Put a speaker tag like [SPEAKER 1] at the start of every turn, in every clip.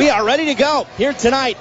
[SPEAKER 1] We are ready to go here tonight.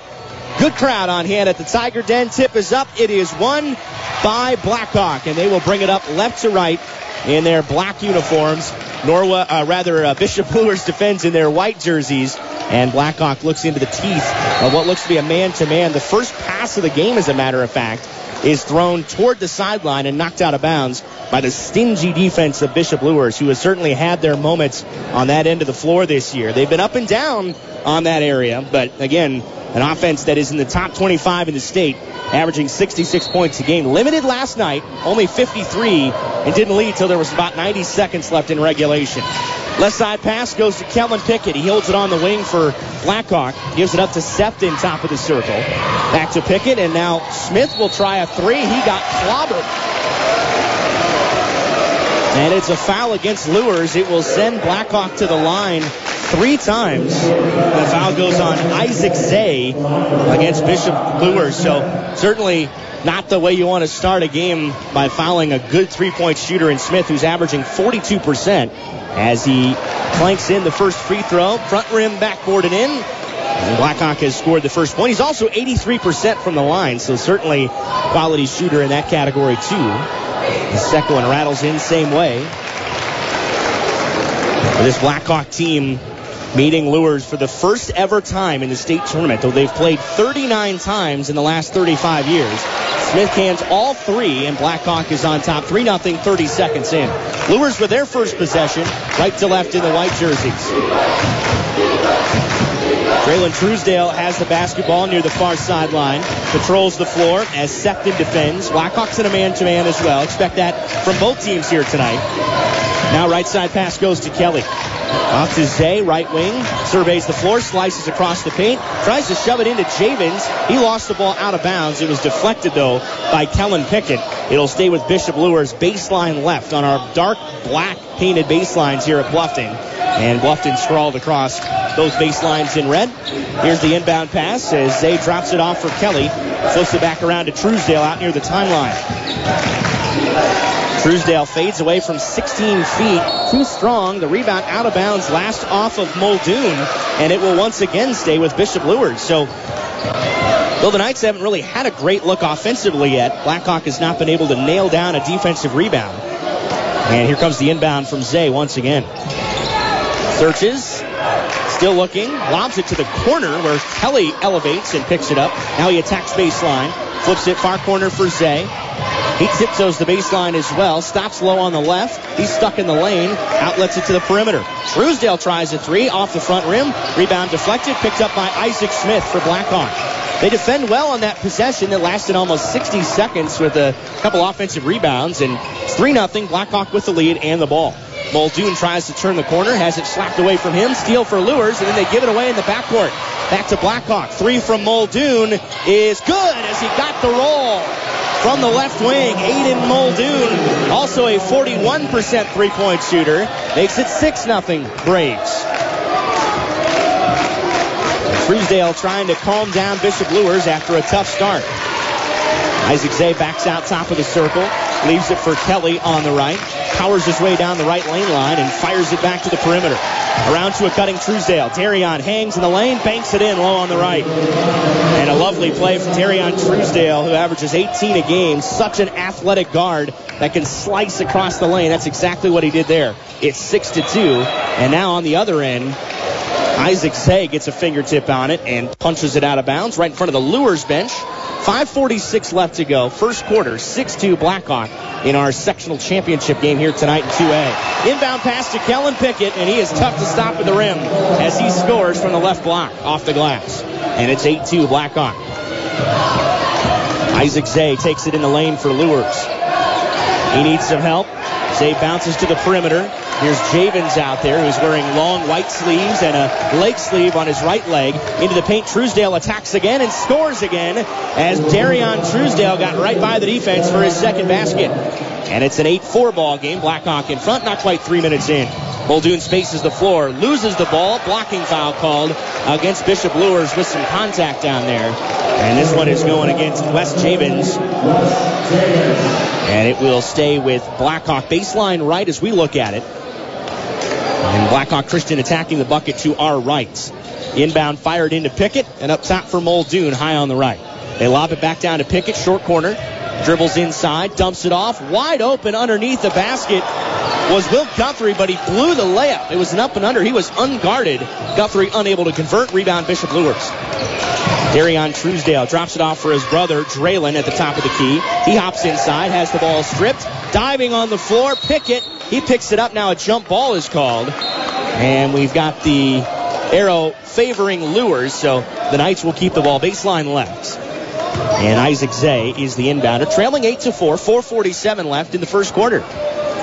[SPEAKER 1] Good crowd on hand at the Tiger Den. Tip is up. It is won by Blackhawk, and they will bring it up left to right in their black uniforms. Norwa, uh, rather, uh, Bishop Luers defends in their white jerseys, and Blackhawk looks into the teeth of what looks to be a man-to-man. The first pass of the game, as a matter of fact, is thrown toward the sideline and knocked out of bounds by the stingy defense of Bishop Luers, who has certainly had their moments on that end of the floor this year. They've been up and down on that area, but again, an offense that is in the top 25 in the state, averaging 66 points a game. Limited last night, only 53, and didn't lead till there was about 90 seconds left in regulation. Left side pass goes to Kellen Pickett. He holds it on the wing for Blackhawk. Gives it up to Sefton, top of the circle. Back to Pickett, and now Smith will try a three. He got clobbered. And it's a foul against Luers. It will send Blackhawk to the line three times. The foul goes on Isaac Zay against Bishop Luers. So certainly not the way you want to start a game by fouling a good three-point shooter in Smith, who's averaging 42% as he clanks in the first free throw. Front rim backboard, and in. Blackhawk has scored the first point. He's also 83% from the line, so certainly quality shooter in that category too. The second one rattles in same way. This Blackhawk team meeting Luers for the first ever time in the state tournament, though they've played 39 times in the last 35 years. Smith cans all three, and Blackhawk is on top 3 0, 30 seconds in. Luers with their first possession, right to left in the white jerseys. Draylon Truesdale has the basketball near the far sideline. Patrols the floor as Sefton defends. Blackhawks in a man-to-man as well. Expect that from both teams here tonight. Now right side pass goes to Kelly. Off to Zay, right wing. Surveys the floor, slices across the paint. Tries to shove it into Javens. He lost the ball out of bounds. It was deflected, though, by Kellen Pickett. It'll stay with Bishop Luers baseline left on our dark black painted baselines here at Bluffton. And Bluffton scrawled across those baselines in red. Here's the inbound pass as Zay drops it off for Kelly. Flips it back around to Truesdale out near the timeline. Truesdale fades away from 16 feet. Too strong. The rebound out of bounds. Last off of Muldoon. And it will once again stay with Bishop Luers. So Though the Knights haven't really had a great look offensively yet, Blackhawk has not been able to nail down a defensive rebound. And here comes the inbound from Zay once again. Searches. Still looking. Lobs it to the corner where Kelly elevates and picks it up. Now he attacks baseline. Flips it far corner for Zay. He tiptoes the baseline as well. Stops low on the left. He's stuck in the lane. Outlets it to the perimeter. Truesdale tries a three off the front rim. Rebound deflected. Picked up by Isaac Smith for Blackhawk. They defend well on that possession that lasted almost 60 seconds with a couple offensive rebounds. And 3 0. Blackhawk with the lead and the ball. Muldoon tries to turn the corner, has it slapped away from him. Steal for Luers, and then they give it away in the backcourt. Back to Blackhawk. Three from Muldoon is good as he got the roll from the left wing. Aiden Muldoon, also a 41% three-point shooter, makes it 6-0 Braves. Truesdale trying to calm down Bishop Luers after a tough start. Isaac Zay backs out top of the circle, leaves it for Kelly on the right, powers his way down the right lane line and fires it back to the perimeter. Around to a cutting Truesdale. Darion hangs in the lane, banks it in low on the right. And a lovely play from Darion Truesdale, who averages 18 a game. Such an athletic guard that can slice across the lane. That's exactly what he did there. It's 6 to 2. And now on the other end, Isaac Zay gets a fingertip on it and punches it out of bounds right in front of the Luers bench. 5.46 left to go. First quarter, 6-2 Blackhawk in our sectional championship game here tonight in 2A. Inbound pass to Kellen Pickett, and he is tough to stop at the rim as he scores from the left block off the glass. And it's 8-2 Blackhawk. Isaac Zay takes it in the lane for Luers. He needs some help. Zay bounces to the perimeter. Here's Javens out there who's wearing long white sleeves and a leg sleeve on his right leg. Into the paint, Truesdale attacks again and scores again as Darion Truesdale got right by the defense for his second basket. And it's an 8-4 ball game. Blackhawk in front, not quite three minutes in. Muldoon spaces the floor, loses the ball, blocking foul called against Bishop Luers with some contact down there. And this one is going against Wes Javens. And it will stay with Blackhawk baseline right as we look at it. And Blackhawk Christian attacking the bucket to our right. Inbound fired into Pickett and up top for Muldoon, high on the right. They lob it back down to Pickett, short corner. Dribbles inside, dumps it off. Wide open underneath the basket was Will Guthrie, but he blew the layup. It was an up and under. He was unguarded. Guthrie unable to convert. Rebound Bishop Luers. Darion Truesdale drops it off for his brother, Draylen, at the top of the key. He hops inside, has the ball stripped. Diving on the floor, Pickett. He picks it up. Now a jump ball is called. And we've got the arrow favoring Luers, so the Knights will keep the ball baseline left. And Isaac Zay is the inbounder, trailing 8 to 4, 447 left in the first quarter.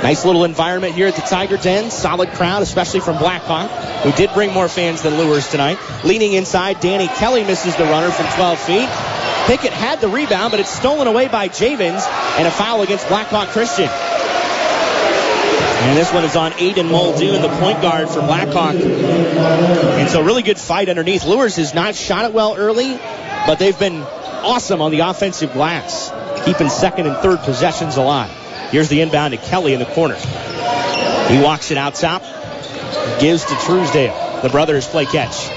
[SPEAKER 1] Nice little environment here at the Tiger Den. Solid crowd, especially from Blackhawk, who did bring more fans than Luers tonight. Leaning inside, Danny Kelly misses the runner from 12 feet. Pickett had the rebound, but it's stolen away by Javens, and a foul against Blackhawk Christian. And this one is on Aiden Muldoon, the point guard for Blackhawk. And so really good fight underneath. Luers has not shot it well early, but they've been awesome on the offensive glass, keeping second and third possessions alive. Here's the inbound to Kelly in the corner. He walks it out top, gives to Truesdale. The brothers play catch.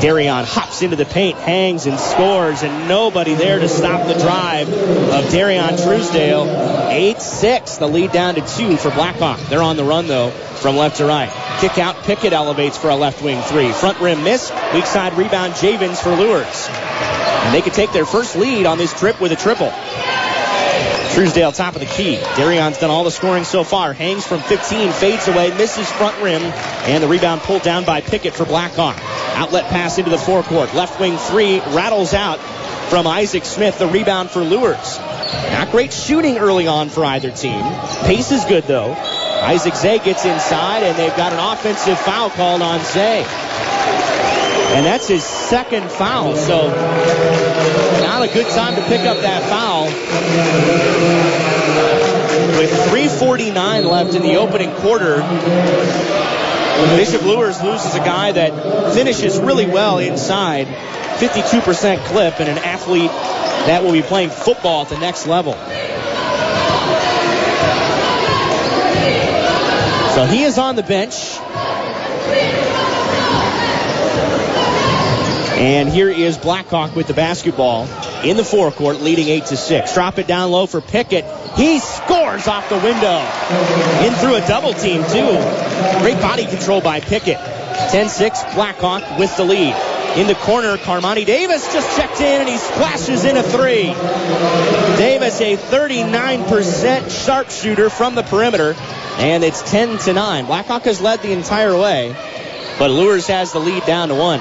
[SPEAKER 1] Darion hops into the paint, hangs and scores, and nobody there to stop the drive of Darion Truesdale. 8-6, the lead down to two for Blackhawk. They're on the run though from left to right. Kick out, Pickett elevates for a left wing three. Front rim miss, weak side rebound Javens for Luers. And they could take their first lead on this trip with a triple. Truesdale top of the key. Darion's done all the scoring so far. Hangs from 15, fades away, misses front rim, and the rebound pulled down by Pickett for Blackhawk. Outlet pass into the forecourt. Left wing three rattles out from Isaac Smith. The rebound for Luers. Not great shooting early on for either team. Pace is good though. Isaac Zay gets inside, and they've got an offensive foul called on Zay. And that's his second foul. So not a good time to pick up that foul. With 3.49 left in the opening quarter, Bishop Luers loses a guy that finishes really well inside. 52% clip and an athlete that will be playing football at the next level. So he is on the bench. And here is Blackhawk with the basketball in the forecourt, leading 8 to 6. Drop it down low for Pickett. He scores off the window. In through a double team, too. Great body control by Pickett. 10 6, Blackhawk with the lead. In the corner, Carmani Davis just checked in and he splashes in a three. Davis, a 39% sharpshooter from the perimeter, and it's 10 to 9. Blackhawk has led the entire way, but Luers has the lead down to one.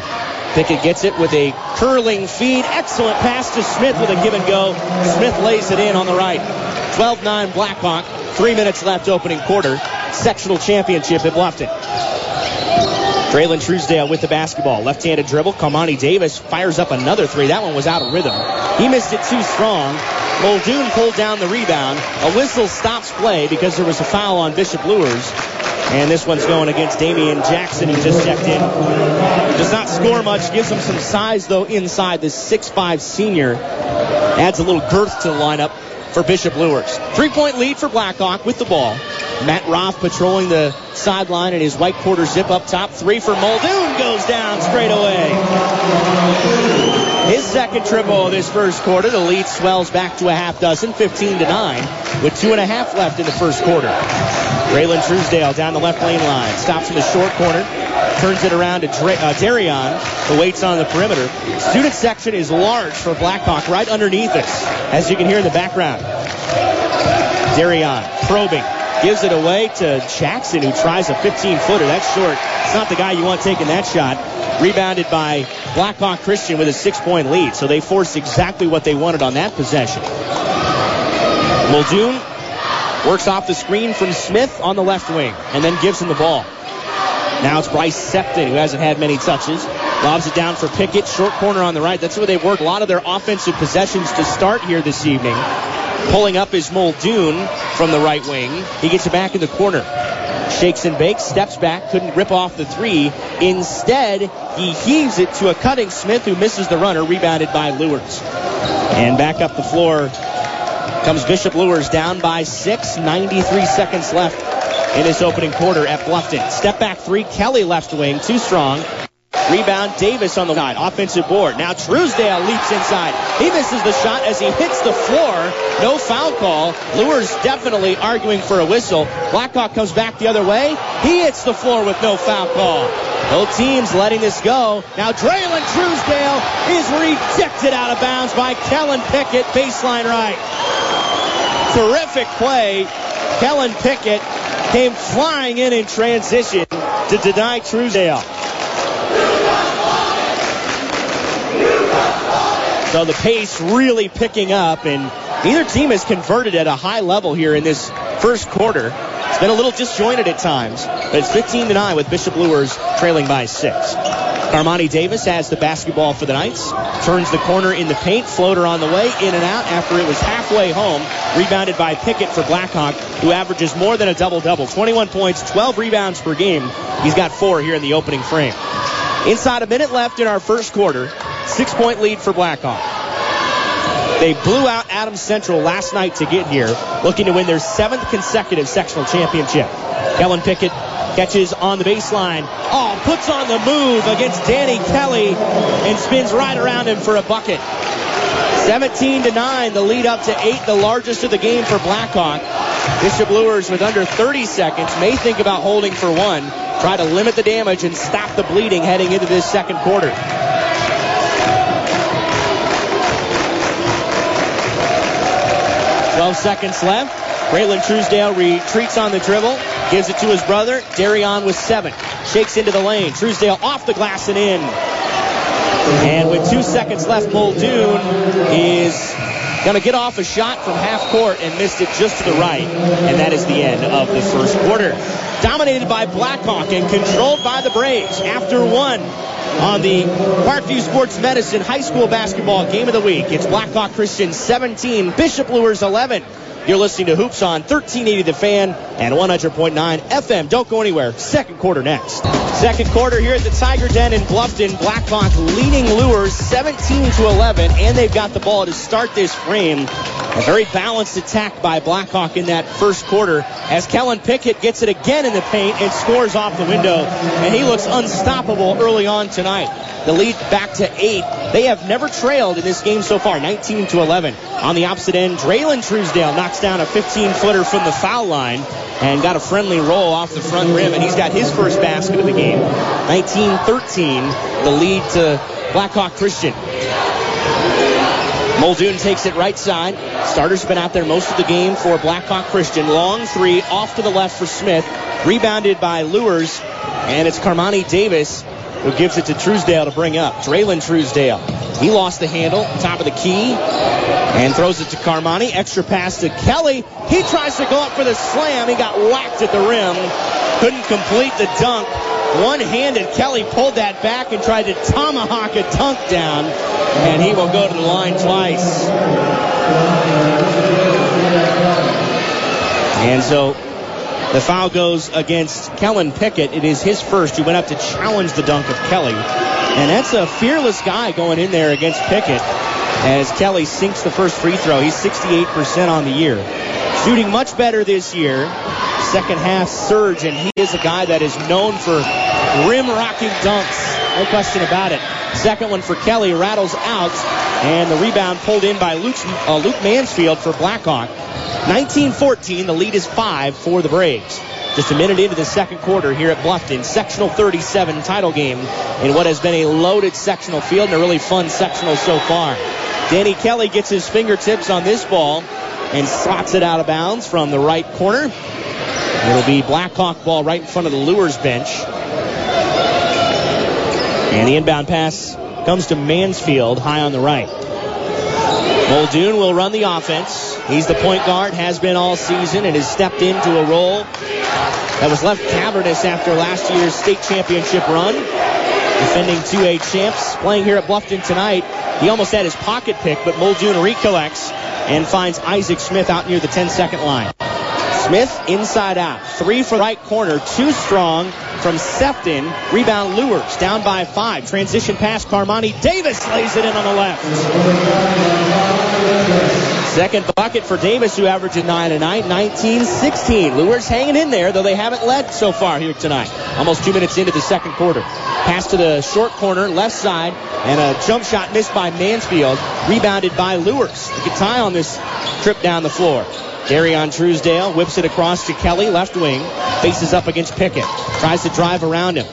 [SPEAKER 1] Pickett gets it with a curling feed. Excellent pass to Smith with a give and go. Smith lays it in on the right. 12-9 Blackhawk. Three minutes left opening quarter. Sectional championship at Bluffton. Draylen Truesdale with the basketball. Left-handed dribble. Carmani Davis fires up another three. That one was out of rhythm. He missed it too strong. Muldoon pulled down the rebound. A whistle stops play because there was a foul on Bishop Luers. And this one's going against Damian Jackson, who just checked in. Does not score much, gives him some size, though, inside. This 6'5 senior adds a little girth to the lineup for Bishop Luers. Three point lead for Blackhawk with the ball. Matt Roth patrolling the sideline in his white quarter zip up top. Three for Muldoon goes down straight away. His second triple this first quarter. The lead swells back to a half dozen, 15 to 9, with two and a half left in the first quarter. Draylen Truesdale down the left lane line. Stops in the short corner. Turns it around to Dra- uh, Darion, who waits on the perimeter. Student section is large for Blackhawk right underneath us, as you can hear in the background. Darion probing. Gives it away to Jackson, who tries a 15 footer. That's short. It's not the guy you want taking that shot. Rebounded by Blackhawk Christian with a six point lead. So they forced exactly what they wanted on that possession. Muldoon works off the screen from Smith on the left wing and then gives him the ball. Now it's Bryce Septon, who hasn't had many touches. Lobs it down for Pickett, short corner on the right. That's where they work a lot of their offensive possessions to start here this evening. Pulling up is Muldoon from the right wing. He gets it back in the corner. Shakes and bakes, steps back, couldn't rip off the three. Instead, he heaves it to a cutting Smith who misses the runner, rebounded by Luers. And back up the floor comes Bishop Luers down by six, 93 seconds left in this opening quarter at Bluffton. Step back three, Kelly left wing, too strong. Rebound Davis on the side. Offensive board. Now Truesdale leaps inside. He misses the shot as he hits the floor. No foul call. Luers definitely arguing for a whistle. Blackhawk comes back the other way. He hits the floor with no foul call. Both teams letting this go. Now Draylon Truesdale is rejected out of bounds by Kellen Pickett, baseline right. Terrific play. Kellen Pickett came flying in in transition to deny Truesdale. So the pace really picking up, and neither team has converted at a high level here in this first quarter. It's been a little disjointed at times, but it's 15 to 9 with Bishop Luers trailing by six. Carmani Davis has the basketball for the Knights. Turns the corner in the paint. Floater on the way. In and out after it was halfway home. Rebounded by Pickett for Blackhawk, who averages more than a double-double. 21 points, 12 rebounds per game. He's got four here in the opening frame. Inside a minute left in our first quarter. Six-point lead for Blackhawk. They blew out Adams Central last night to get here, looking to win their seventh consecutive sectional championship. Kellen Pickett catches on the baseline. Oh, puts on the move against Danny Kelly and spins right around him for a bucket. 17 to 9, the lead up to 8, the largest of the game for Blackhawk. Bishop Luers with under 30 seconds may think about holding for one, try to limit the damage and stop the bleeding heading into this second quarter. 12 seconds left. Draylon Truesdale retreats on the dribble, gives it to his brother. Darion with seven. Shakes into the lane. Truesdale off the glass and in. And with two seconds left, Muldoon is going to get off a shot from half court and missed it just to the right. And that is the end of the first quarter. Dominated by Blackhawk and controlled by the Braves after one on the Parkview Sports Medicine High School Basketball Game of the Week. It's Blackhawk Christian 17, Bishop Luers 11. You're listening to Hoops on 1380 The Fan and 100.9 FM. Don't go anywhere. Second quarter next. Second quarter here at the Tiger Den in Bluffton. Blackhawk leading Luers 17 to 11, and they've got the ball to start this frame. A very balanced attack by Blackhawk in that first quarter as Kellen Pickett gets it again in the paint and scores off the window. And he looks unstoppable early on tonight. The lead back to eight. They have never trailed in this game so far, 19 to 11. On the opposite end, Draylon Truesdale knocks down a 15 footer from the foul line and got a friendly roll off the front rim, and he's got his first basket of the game. 19-13, the lead to Blackhawk Christian. Muldoon takes it right side. Starter's been out there most of the game for Blackhawk Christian. Long three off to the left for Smith. Rebounded by Luers. And it's Carmani Davis who gives it to Truesdale to bring up. Draylon Truesdale. He lost the handle, top of the key, and throws it to Carmani. Extra pass to Kelly. He tries to go up for the slam. He got whacked at the rim. Couldn't complete the dunk. One-handed Kelly pulled that back and tried to tomahawk a dunk down, and he will go to the line twice. And so the foul goes against Kellen Pickett. It is his first. He went up to challenge the dunk of Kelly. And that's a fearless guy going in there against Pickett as Kelly sinks the first free throw. He's 68% on the year. Shooting much better this year. Second half surge, and he is a guy that is known for rim rocking dunks. No question about it. Second one for Kelly rattles out, and the rebound pulled in by Luke, uh, Luke Mansfield for Blackhawk. 19-14, the lead is five for the Braves. Just a minute into the second quarter here at Bluffton, sectional 37 title game in what has been a loaded sectional field and a really fun sectional so far. Danny Kelly gets his fingertips on this ball and slots it out of bounds from the right corner. It'll be Blackhawk ball right in front of the Luers bench. And the inbound pass comes to Mansfield high on the right. Muldoon will run the offense. He's the point guard, has been all season, and has stepped into a role that was left cavernous after last year's state championship run. Defending 2A champs, playing here at Bluffton tonight. He almost had his pocket pick, but Muldoon recollects and finds Isaac Smith out near the 10 second line. Smith inside out. Three for right corner. Too strong from Sefton. Rebound Luers down by five. Transition pass Carmani. Davis lays it in on the left. Second bucket for Davis, who averaged a 9 tonight, 19-16. Luers hanging in there, though they haven't led so far here tonight. Almost two minutes into the second quarter. Pass to the short corner, left side, and a jump shot missed by Mansfield. Rebounded by Luers. Look at Ty on this trip down the floor. Darion Truesdale whips it across to Kelly, left wing. Faces up against Pickett. Tries to drive around him.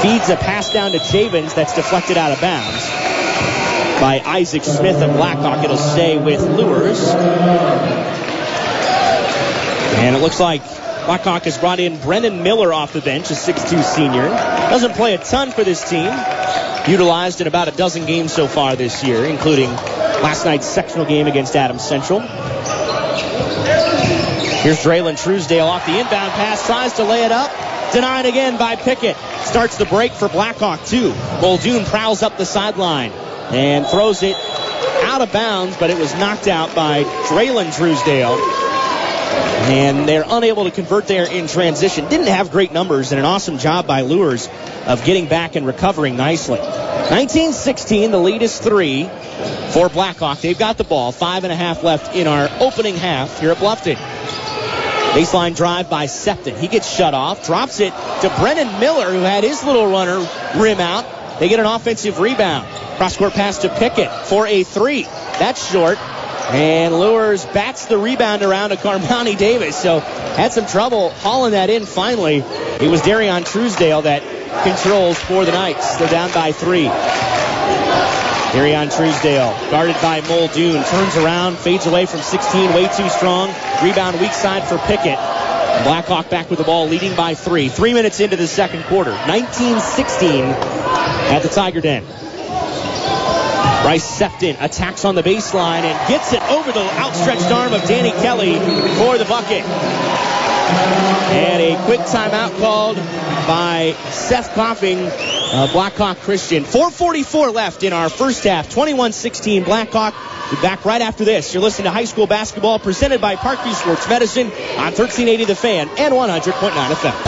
[SPEAKER 1] Feeds a pass down to Javens that's deflected out of bounds by Isaac Smith of Blackhawk. It'll stay with Luers. And it looks like Blackhawk has brought in Brendan Miller off the bench, a 6'2 senior. Doesn't play a ton for this team. Utilized in about a dozen games so far this year, including last night's sectional game against Adams Central. Here's Draylon Truesdale off the inbound pass, tries to lay it up. Denied again by Pickett. Starts the break for Blackhawk, too. Muldoon prowls up the sideline and throws it out of bounds, but it was knocked out by Draylon Truesdale. And they're unable to convert there in transition. Didn't have great numbers and an awesome job by Luers of getting back and recovering nicely. 1916, the lead is three for Blackhawk. They've got the ball. Five and a half left in our opening half here at Bluffton. Baseline drive by Septon. He gets shut off, drops it to Brennan Miller, who had his little runner rim out. They get an offensive rebound. Cross court pass to Pickett for a three. That's short. And Luers bats the rebound around to Carmani Davis. So had some trouble hauling that in finally. It was Darion Truesdale that controls for the Knights. They're down by three. Darion Truesdale, guarded by Muldoon, turns around, fades away from 16, way too strong. Rebound weak side for Pickett. Blackhawk back with the ball, leading by three. Three minutes into the second quarter. 19-16 at the Tiger Den. Bryce Sefton attacks on the baseline and gets it over the outstretched arm of Danny Kelly for the bucket. And a quick timeout called by Seth Coffing, uh, Blackhawk Christian. 4.44 left in our first half. 21-16 Blackhawk. Back right after this. You're listening to high school basketball presented by Parkview Sports Medicine on 1380 The Fan and 100.9 FM.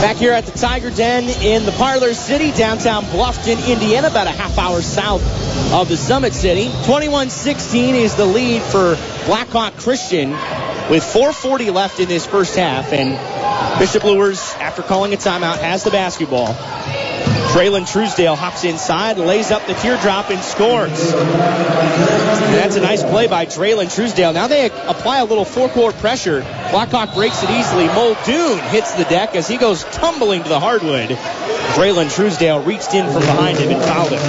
[SPEAKER 1] Back here at the Tiger Den in the Parlor City, downtown Bluffton, Indiana, about a half hour south of the Summit City. 21-16 is the lead for Blackhawk Christian with 4.40 left in this first half. And Bishop Luers, after calling a timeout, has the basketball. Draylon Truesdale hops inside, lays up the teardrop, and scores. And that's a nice play by Draylon Truesdale. Now they apply a little four-court pressure. Blackhawk breaks it easily. Muldoon hits the deck as he goes tumbling to the hardwood. Draylon Truesdale reached in from behind him and fouled him.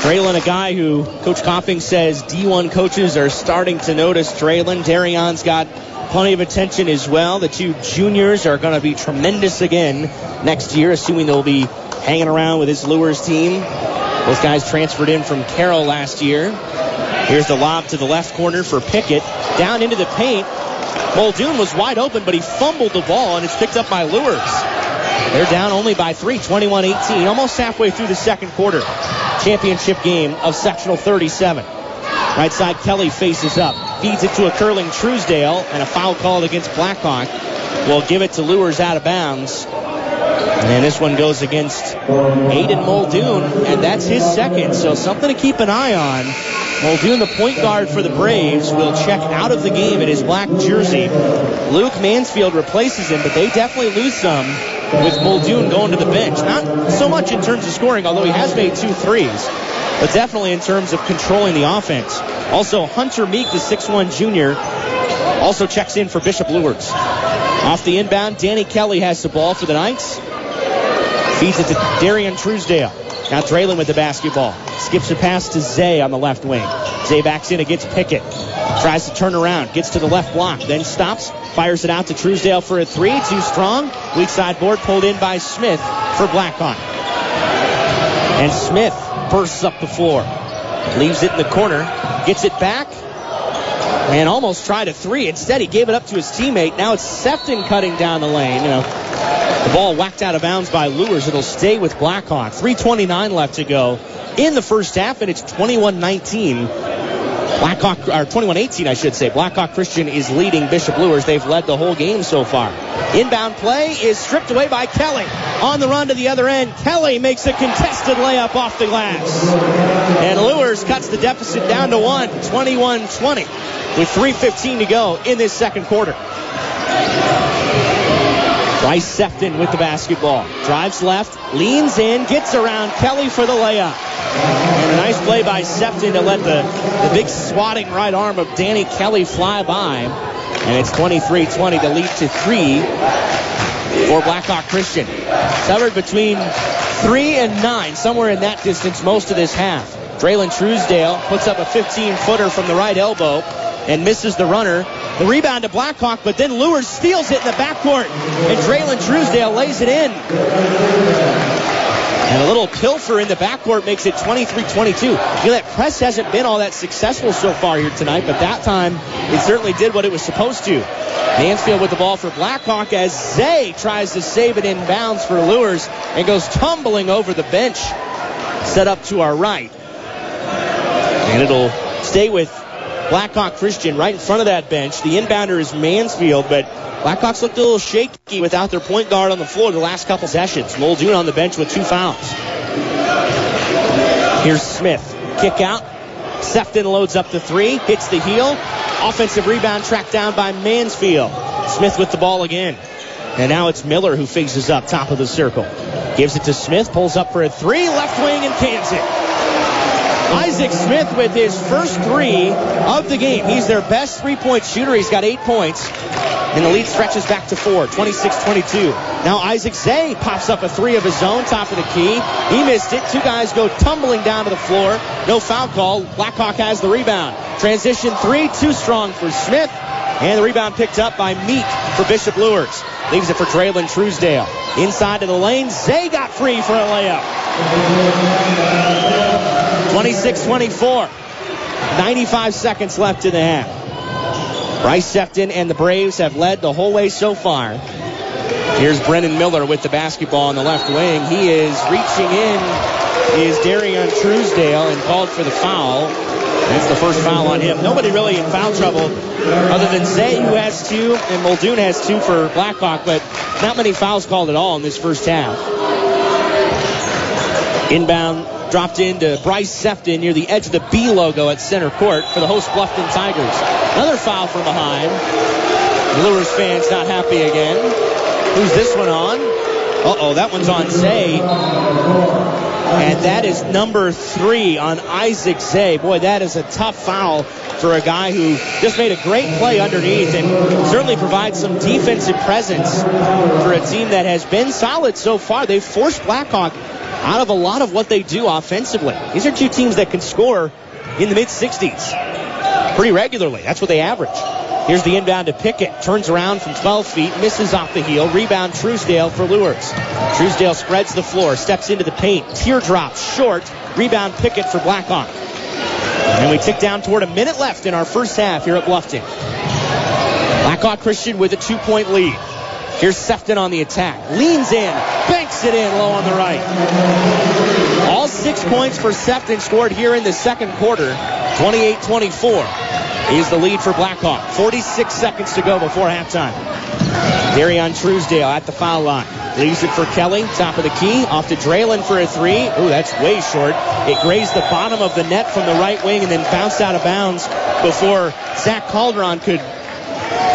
[SPEAKER 1] Draylon, a guy who Coach Coffing says D1 coaches are starting to notice Draylon. Darion's got plenty of attention as well. The two juniors are going to be tremendous again next year, assuming they'll be hanging around with his Luers team. Those guys transferred in from Carroll last year. Here's the lob to the left corner for Pickett. Down into the paint. Muldoon was wide open, but he fumbled the ball, and it's picked up by Luers. They're down only by three, 21-18, almost halfway through the second quarter. Championship game of sectional 37. Right side, Kelly faces up. Feeds it to a curling Truesdale, and a foul called against Blackhawk. Will give it to Luers out of bounds. And this one goes against Aiden Muldoon, and that's his second. So something to keep an eye on. Muldoon, the point guard for the Braves, will check out of the game in his black jersey. Luke Mansfield replaces him, but they definitely lose some with Muldoon going to the bench. Not so much in terms of scoring, although he has made two threes but definitely in terms of controlling the offense. Also, Hunter Meek, the 6'1 junior, also checks in for Bishop Luers. Off the inbound, Danny Kelly has the ball for the Knights. Feeds it to Darian Truesdale. Now Draylon with the basketball. Skips a pass to Zay on the left wing. Zay backs in against Pickett. Tries to turn around. Gets to the left block. Then stops. Fires it out to Truesdale for a three. Too strong. Weak side board pulled in by Smith for Blackhawk. And Smith bursts up the floor. Leaves it in the corner. Gets it back. And almost tried a three. Instead, he gave it up to his teammate. Now it's Sefton cutting down the lane. You know, the ball whacked out of bounds by Luers. It'll stay with Blackhawk. 3.29 left to go in the first half, and it's 21-19. Blackhawk, or 21-18, I should say. Blackhawk Christian is leading Bishop Luers. They've led the whole game so far. Inbound play is stripped away by Kelly. On the run to the other end, Kelly makes a contested layup off the glass. And Luers cuts the deficit down to one, 21-20, with 3.15 to go in this second quarter. Bryce Sefton with the basketball. Drives left, leans in, gets around Kelly for the layup. And a nice play by Sefton to let the, the big swatting right arm of Danny Kelly fly by. And it's 23-20 to lead to three for Blackhawk Christian. Covered between three and nine, somewhere in that distance most of this half. Draylon Truesdale puts up a 15-footer from the right elbow and misses the runner. The rebound to Blackhawk, but then Luers steals it in the backcourt, and Draylon Truesdale lays it in. And a little pilfer in the backcourt makes it 23-22. You know, that press hasn't been all that successful so far here tonight, but that time it certainly did what it was supposed to. Mansfield with the ball for Blackhawk as Zay tries to save it in bounds for Luers and goes tumbling over the bench set up to our right. And it'll stay with Blackhawk Christian right in front of that bench. The inbounder is Mansfield, but Blackhawks looked a little shaky without their point guard on the floor the last couple sessions. Muldoon on the bench with two fouls. Here's Smith. Kick out. Sefton loads up the three, hits the heel. Offensive rebound tracked down by Mansfield. Smith with the ball again. And now it's Miller who faces up top of the circle. Gives it to Smith, pulls up for a three, left wing and cans it. Isaac Smith with his first three of the game. He's their best three-point shooter. He's got eight points. And the lead stretches back to four, 26-22. Now Isaac Zay pops up a three of his own, top of the key. He missed it. Two guys go tumbling down to the floor. No foul call. Blackhawk has the rebound. Transition three, too strong for Smith. And the rebound picked up by Meek for Bishop Luers. Leaves it for Draylon Truesdale. Inside to the lane, Zay got free for a layup. 26-24. 95 seconds left in the half. Bryce Sefton and the Braves have led the whole way so far. Here's Brennan Miller with the basketball on the left wing. He is reaching in, is Darian Truesdale and called for the foul. That's the first foul on him. Nobody really in foul trouble other than Zay, who has two, and Muldoon has two for Blackhawk, but not many fouls called at all in this first half. Inbound dropped into Bryce Sefton near the edge of the B logo at center court for the host Bluffton Tigers. Another foul from behind. Luers fans not happy again. Who's this one on? Uh-oh, that one's on Zay. And that is number three on Isaac Zay. Boy, that is a tough foul for a guy who just made a great play underneath and certainly provides some defensive presence for a team that has been solid so far. They've forced Blackhawk out of a lot of what they do offensively. These are two teams that can score in the mid 60s pretty regularly. That's what they average. Here's the inbound to Pickett. Turns around from 12 feet, misses off the heel. Rebound Truesdale for Luers. Truesdale spreads the floor, steps into the paint. Teardrop short. Rebound Pickett for Blackhawk. And we tick down toward a minute left in our first half here at Bluffton. Blackhawk Christian with a two-point lead. Here's Sefton on the attack. Leans in, banks it in low on the right. All six points for Sefton scored here in the second quarter. 28-24 is the lead for Blackhawk. 46 seconds to go before halftime. Darian Truesdale at the foul line. Leaves it for Kelly, top of the key. Off to Draylon for a three. Ooh, that's way short. It grazed the bottom of the net from the right wing and then bounced out of bounds before Zach Calderon could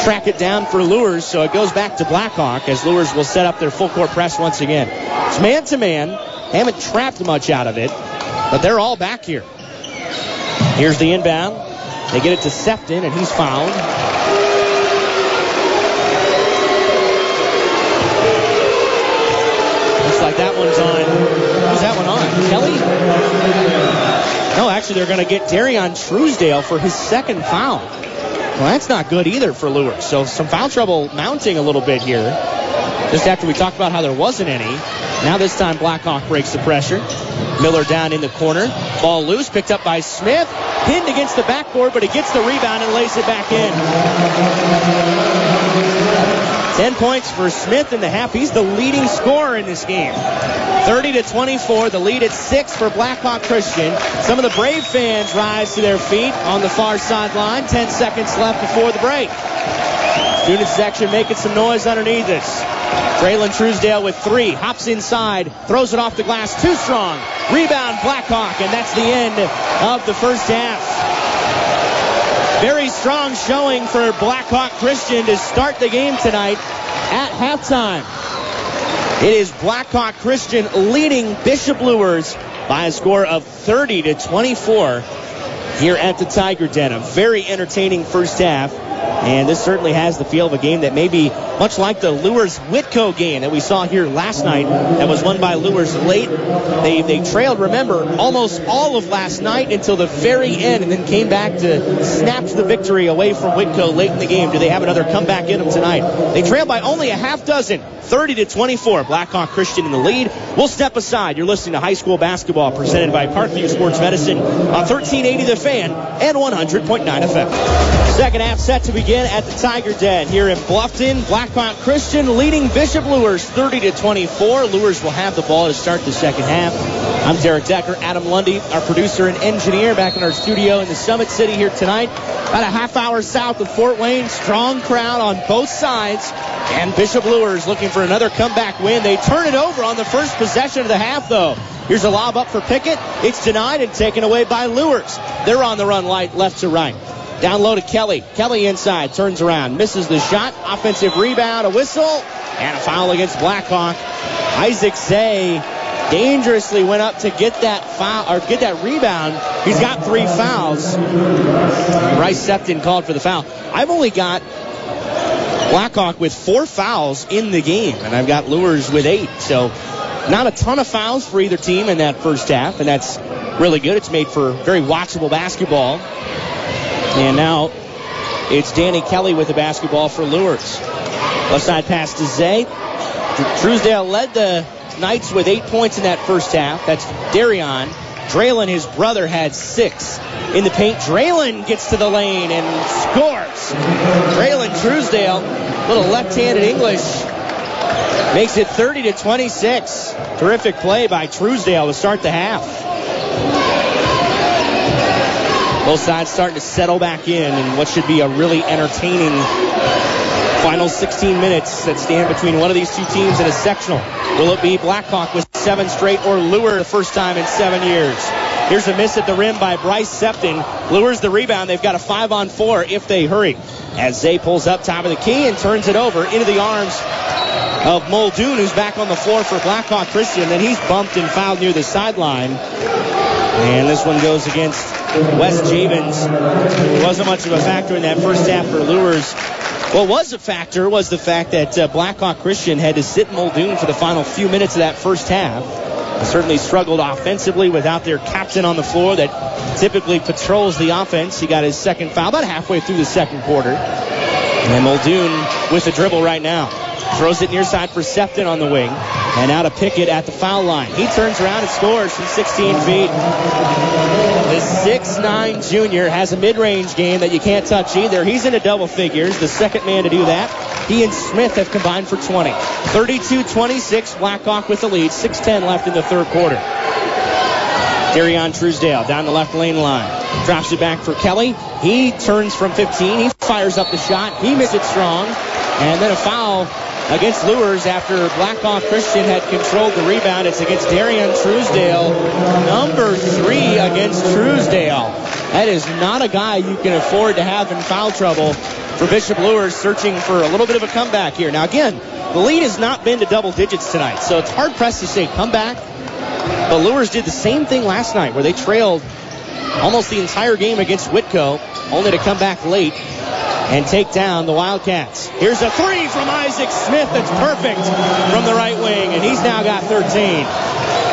[SPEAKER 1] track it down for Luers, so it goes back to Blackhawk as Luers will set up their full court press once again. It's man to man. Haven't trapped much out of it, but they're all back here. Here's the inbound. They get it to Sefton, and he's fouled. Looks like that one's on. Who's that one on? Kelly? No, actually, they're going to get Darian Truesdale for his second foul. Well, that's not good either for Luers. So some foul trouble mounting a little bit here. Just after we talked about how there wasn't any. Now this time Blackhawk breaks the pressure. Miller down in the corner. Ball loose, picked up by Smith. Pinned against the backboard, but he gets the rebound and lays it back in. 10 points for Smith in the half. He's the leading scorer in this game. 30 to 24, the lead at six for Blackhawk Christian. Some of the Brave fans rise to their feet on the far sideline. 10 seconds left before the break. Student section making some noise underneath us. Draylon Truesdale with three, hops inside, throws it off the glass, too strong. Rebound Blackhawk, and that's the end of the first half. Strong showing for Blackhawk Christian to start the game tonight at halftime. It is Blackhawk Christian leading Bishop Luers by a score of 30 to 24 here at the Tiger Den. A very entertaining first half. And this certainly has the feel of a game that may be much like the Luers Whitko game that we saw here last night that was won by Luers late. They, they trailed, remember, almost all of last night until the very end and then came back to snatch the victory away from Whitko late in the game. Do they have another comeback in them tonight? They trailed by only a half dozen, 30 to 24. Blackhawk Christian in the lead. We'll step aside. You're listening to high school basketball presented by Parkview Sports Medicine on 1380 The Fan and 100.9 FM. Second half set to begin at the Tiger Den here in Bluffton. Blackhawk Christian leading Bishop Luers 30 to 24. Luers will have the ball to start the second half. I'm Derek Decker, Adam Lundy, our producer and engineer, back in our studio in the Summit City here tonight. About a half hour south of Fort Wayne. Strong crowd on both sides. And Bishop Luers looking for another comeback win. They turn it over on the first possession of the half, though. Here's a lob up for Pickett. It's denied and taken away by Luers. They're on the run light left to right. Down low to Kelly. Kelly inside, turns around, misses the shot. Offensive rebound, a whistle, and a foul against Blackhawk. Isaac Zay dangerously went up to get that foul or get that rebound. He's got three fouls. Bryce Septon called for the foul. I've only got Blackhawk with four fouls in the game, and I've got Luers with eight. So not a ton of fouls for either team in that first half, and that's really good. It's made for very watchable basketball. And now it's Danny Kelly with the basketball for Luers. Left side pass to Zay. Truesdale led the Knights with eight points in that first half. That's Darion. Draylen, his brother, had six. In the paint, Draylen gets to the lane and scores. Draylen Truesdale, little left-handed English, makes it 30 to 26. Terrific play by Truesdale to start the half. Both sides starting to settle back in in what should be a really entertaining final 16 minutes that stand between one of these two teams in a sectional. Will it be Blackhawk with seven straight or Luer the first time in seven years? Here's a miss at the rim by Bryce Septon. Luers the rebound. They've got a five on four if they hurry. As Zay pulls up top of the key and turns it over into the arms of Muldoon, who's back on the floor for Blackhawk Christian. Then he's bumped and fouled near the sideline. And this one goes against Wes Javens. Wasn't much of a factor in that first half for Luers. What was a factor was the fact that uh, Blackhawk Christian had to sit Muldoon for the final few minutes of that first half. Certainly struggled offensively without their captain on the floor that typically patrols the offense. He got his second foul about halfway through the second quarter. And Muldoon with the dribble right now. Throws it near side for Septon on the wing. And out of Pickett at the foul line. He turns around and scores from 16 feet. The 6'9 junior has a mid-range game that you can't touch either. He's into double figures, the second man to do that. He and Smith have combined for 20. 32-26, Blackhawk with the lead. 6'10 left in the third quarter. Darion Truesdale down the left lane line. Drops it back for Kelly. He turns from 15. He fires up the shot. He misses it strong. And then a foul against Luers after Blackhawk Christian had controlled the rebound. It's against Darian Truesdale. Number three against Truesdale. That is not a guy you can afford to have in foul trouble for Bishop Luers searching for a little bit of a comeback here. Now again, the lead has not been to double digits tonight, so it's hard pressed to say comeback. But Luers did the same thing last night where they trailed almost the entire game against Whitko, only to come back late and take down the Wildcats. Here's a three from Isaac Smith that's perfect from the right wing, and he's now got 13.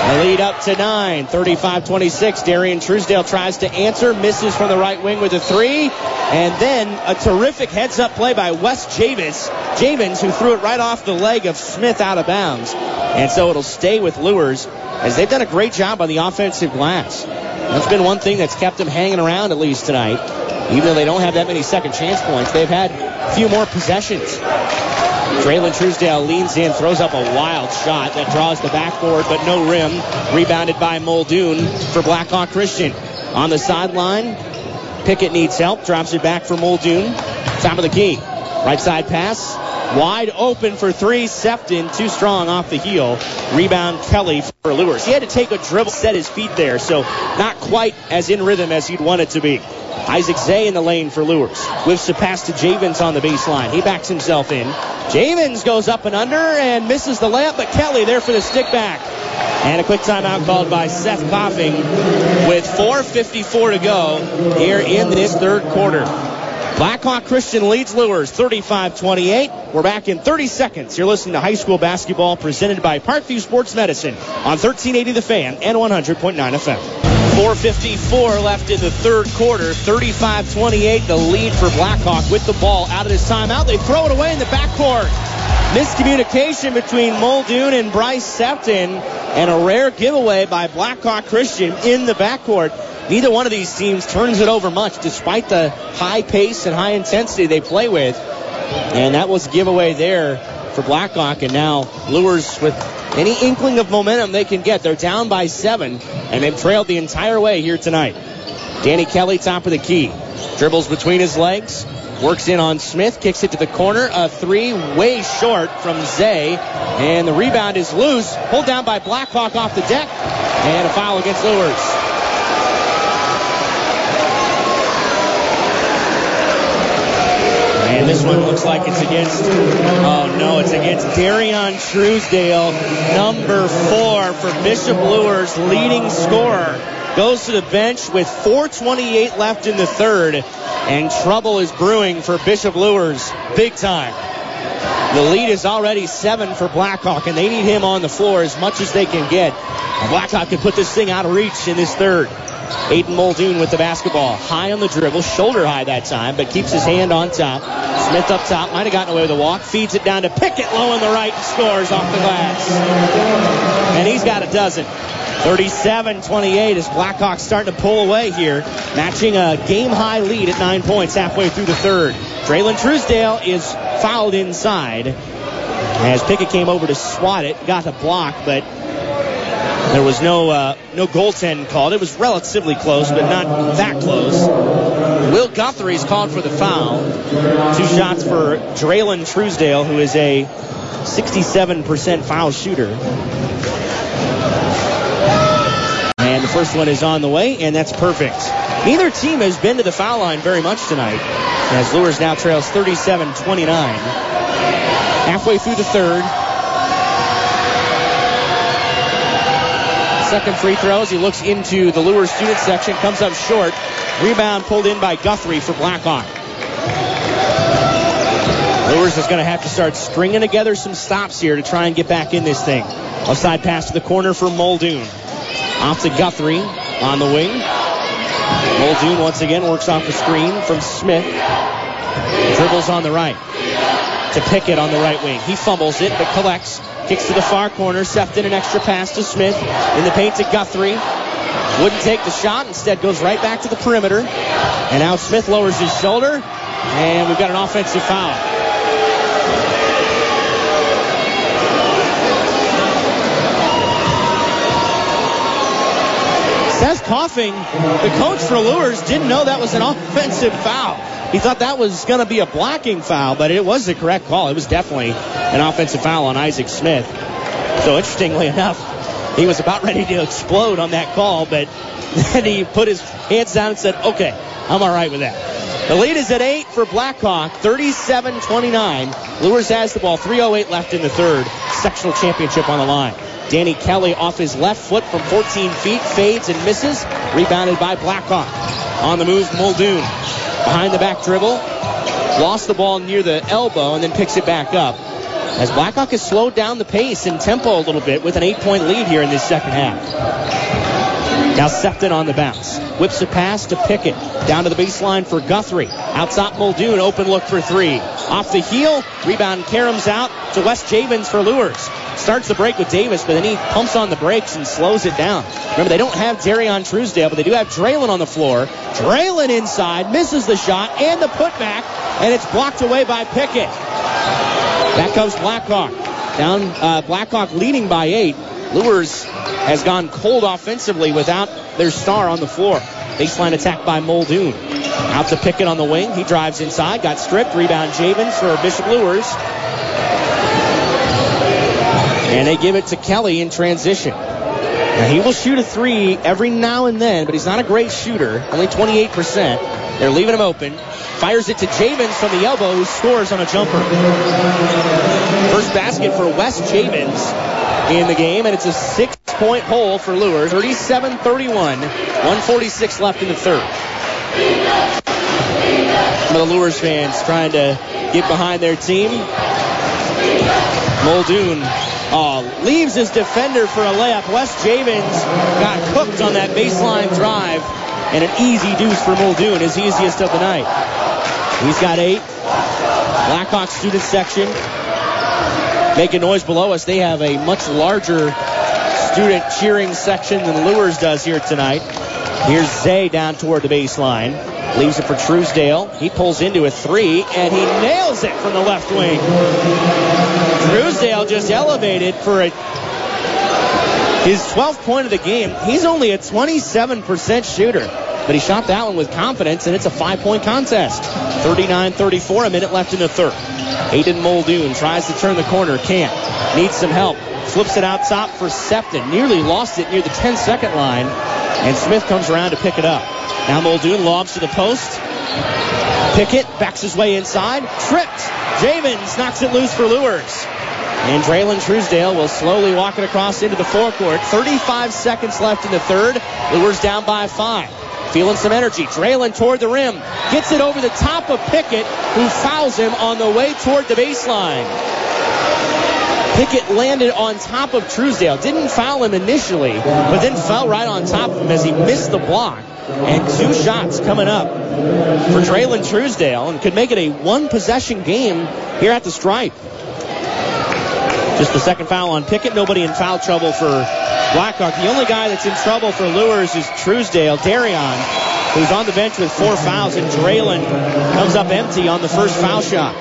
[SPEAKER 1] The lead up to nine, 35-26. Darian Truesdale tries to answer, misses from the right wing with a three, and then a terrific heads-up play by Wes Javens, Javens, who threw it right off the leg of Smith out of bounds. And so it'll stay with Lures, as they've done a great job on the offensive glass. That's been one thing that's kept them hanging around at least tonight. Even though they don't have that many second chance points, they've had a few more possessions. Draylen Truesdale leans in, throws up a wild shot that draws the backboard, but no rim. Rebounded by Muldoon for Blackhawk Christian. On the sideline, Pickett needs help, drops it back for Muldoon. Top of the key. Right side pass. Wide open for three. Sefton too strong off the heel. Rebound Kelly for Luers. He had to take a dribble, set his feet there, so not quite as in rhythm as you'd want it to be. Isaac Zay in the lane for Luers. Whips a pass to Javens on the baseline. He backs himself in. Javens goes up and under and misses the layup, but Kelly there for the stick back. And a quick timeout called by Seth Coffing with 4.54 to go here in this third quarter. Blackhawk Christian leads Luers 35-28. We're back in 30 seconds. You're listening to high school basketball presented by Parkview Sports Medicine on 1380 The Fan and 100.9 FM. 4.54 left in the third quarter. 35-28 the lead for Blackhawk with the ball out of this timeout. They throw it away in the backcourt. Miscommunication between Muldoon and Bryce Sefton and a rare giveaway by Blackhawk Christian in the backcourt. Neither one of these teams turns it over much despite the high pace and high intensity they play with. And that was a giveaway there for Blackhawk. And now Luers with any inkling of momentum they can get. They're down by seven, and they've trailed the entire way here tonight. Danny Kelly, top of the key. Dribbles between his legs. Works in on Smith, kicks it to the corner. A three, way short from Zay. And the rebound is loose. Pulled down by Blackhawk off the deck. And a foul against Luers. This one looks like it's against, oh no, it's against Darion Truesdale, number four for Bishop Luers, leading scorer. Goes to the bench with 4.28 left in the third, and trouble is brewing for Bishop Luers, big time. The lead is already seven for Blackhawk, and they need him on the floor as much as they can get. Blackhawk can put this thing out of reach in this third. Aiden Muldoon with the basketball. High on the dribble, shoulder high that time, but keeps his hand on top. Smith up top, might have gotten away with a walk. Feeds it down to Pickett low on the right scores off the glass. And he's got a dozen. 37-28 as Blackhawks starting to pull away here, matching a game-high lead at nine points halfway through the third. Draylon Truesdale is fouled inside as Pickett came over to swat it, got a block, but there was no uh, no goaltend called. It was relatively close, but not that close. Will Guthrie's called for the foul. Two shots for Draylon Truesdale, who is a 67% foul shooter. And the first one is on the way, and that's perfect. Neither team has been to the foul line very much tonight, as Luers now trails 37-29. Halfway through the third, second free throws. He looks into the Luers student section, comes up short. Rebound pulled in by Guthrie for Blackhawk. Luers is going to have to start stringing together some stops here to try and get back in this thing. Outside pass to the corner for Muldoon. Off to Guthrie on the wing. Muldoon once again works off the screen from Smith. Dribbles on the right to Pickett on the right wing. He fumbles it but collects. Kicks to the far corner. Sefton an extra pass to Smith. In the paint to Guthrie. Wouldn't take the shot. Instead goes right back to the perimeter. And now Smith lowers his shoulder. And we've got an offensive foul. Seth Coffing, the coach for Luers, didn't know that was an offensive foul. He thought that was going to be a blocking foul, but it was the correct call. It was definitely an offensive foul on Isaac Smith. So interestingly enough, he was about ready to explode on that call, but then he put his hands down and said, okay, I'm all right with that. The lead is at 8 for Blackhawk, 37-29. Luers has the ball, 3.08 left in the third. Sectional championship on the line. Danny Kelly off his left foot from 14 feet, fades and misses. Rebounded by Blackhawk. On the move, Muldoon. Behind the back dribble. Lost the ball near the elbow and then picks it back up. As Blackhawk has slowed down the pace and tempo a little bit with an eight point lead here in this second half. Now Sefton on the bounce. Whips a pass to Pickett. Down to the baseline for Guthrie. Outside Muldoon. Open look for three. Off the heel. Rebound Karams out to Wes Javens for Luers. Starts the break with Davis, but then he pumps on the brakes and slows it down. Remember, they don't have Darion Truesdale, but they do have Draylon on the floor. Draylon inside, misses the shot and the putback, and it's blocked away by Pickett. Back comes Blackhawk. Down, uh, Blackhawk leading by eight. Luers has gone cold offensively without their star on the floor. Baseline attack by Muldoon. Out to Pickett on the wing. He drives inside, got stripped. Rebound Javens for Bishop Luers. And they give it to Kelly in transition. Now he will shoot a three every now and then, but he's not a great shooter. Only 28%. They're leaving him open. Fires it to Javens from the elbow, who scores on a jumper. First basket for Wes Javens in the game, and it's a six-point hole for Luers. 37-31. 146 left in the third. Some of the Luers fans trying to get behind their team. Muldoon uh, leaves his defender for a layup. Wes Javens got cooked on that baseline drive. And an easy deuce for Muldoon, his easiest of the night. He's got eight. Blackhawk student section making noise below us. They have a much larger student cheering section than Luers does here tonight. Here's Zay down toward the baseline. Leaves it for Truesdale. He pulls into a three, and he nails it from the left wing. Truesdale just elevated for a, his 12th point of the game. He's only a 27% shooter, but he shot that one with confidence, and it's a five-point contest. 39-34, a minute left in the third. Aiden Muldoon tries to turn the corner, can't. Needs some help. Flips it out top for Sefton. Nearly lost it near the 10-second line, and Smith comes around to pick it up. Now Muldoon lobs to the post. Pickett backs his way inside. Tripped. Javens knocks it loose for Luers. And Draylon Truesdale will slowly walk it across into the forecourt. 35 seconds left in the third. Luers down by five. Feeling some energy. Draylon toward the rim. Gets it over the top of Pickett, who fouls him on the way toward the baseline. Pickett landed on top of Truesdale. Didn't foul him initially, but then fell right on top of him as he missed the block. And two shots coming up for Draylon Truesdale and could make it a one possession game here at the stripe. Just the second foul on Pickett. Nobody in foul trouble for Blackhawk. The only guy that's in trouble for Luers is Truesdale, Darion, who's on the bench with four fouls, and Draylon comes up empty on the first foul shot.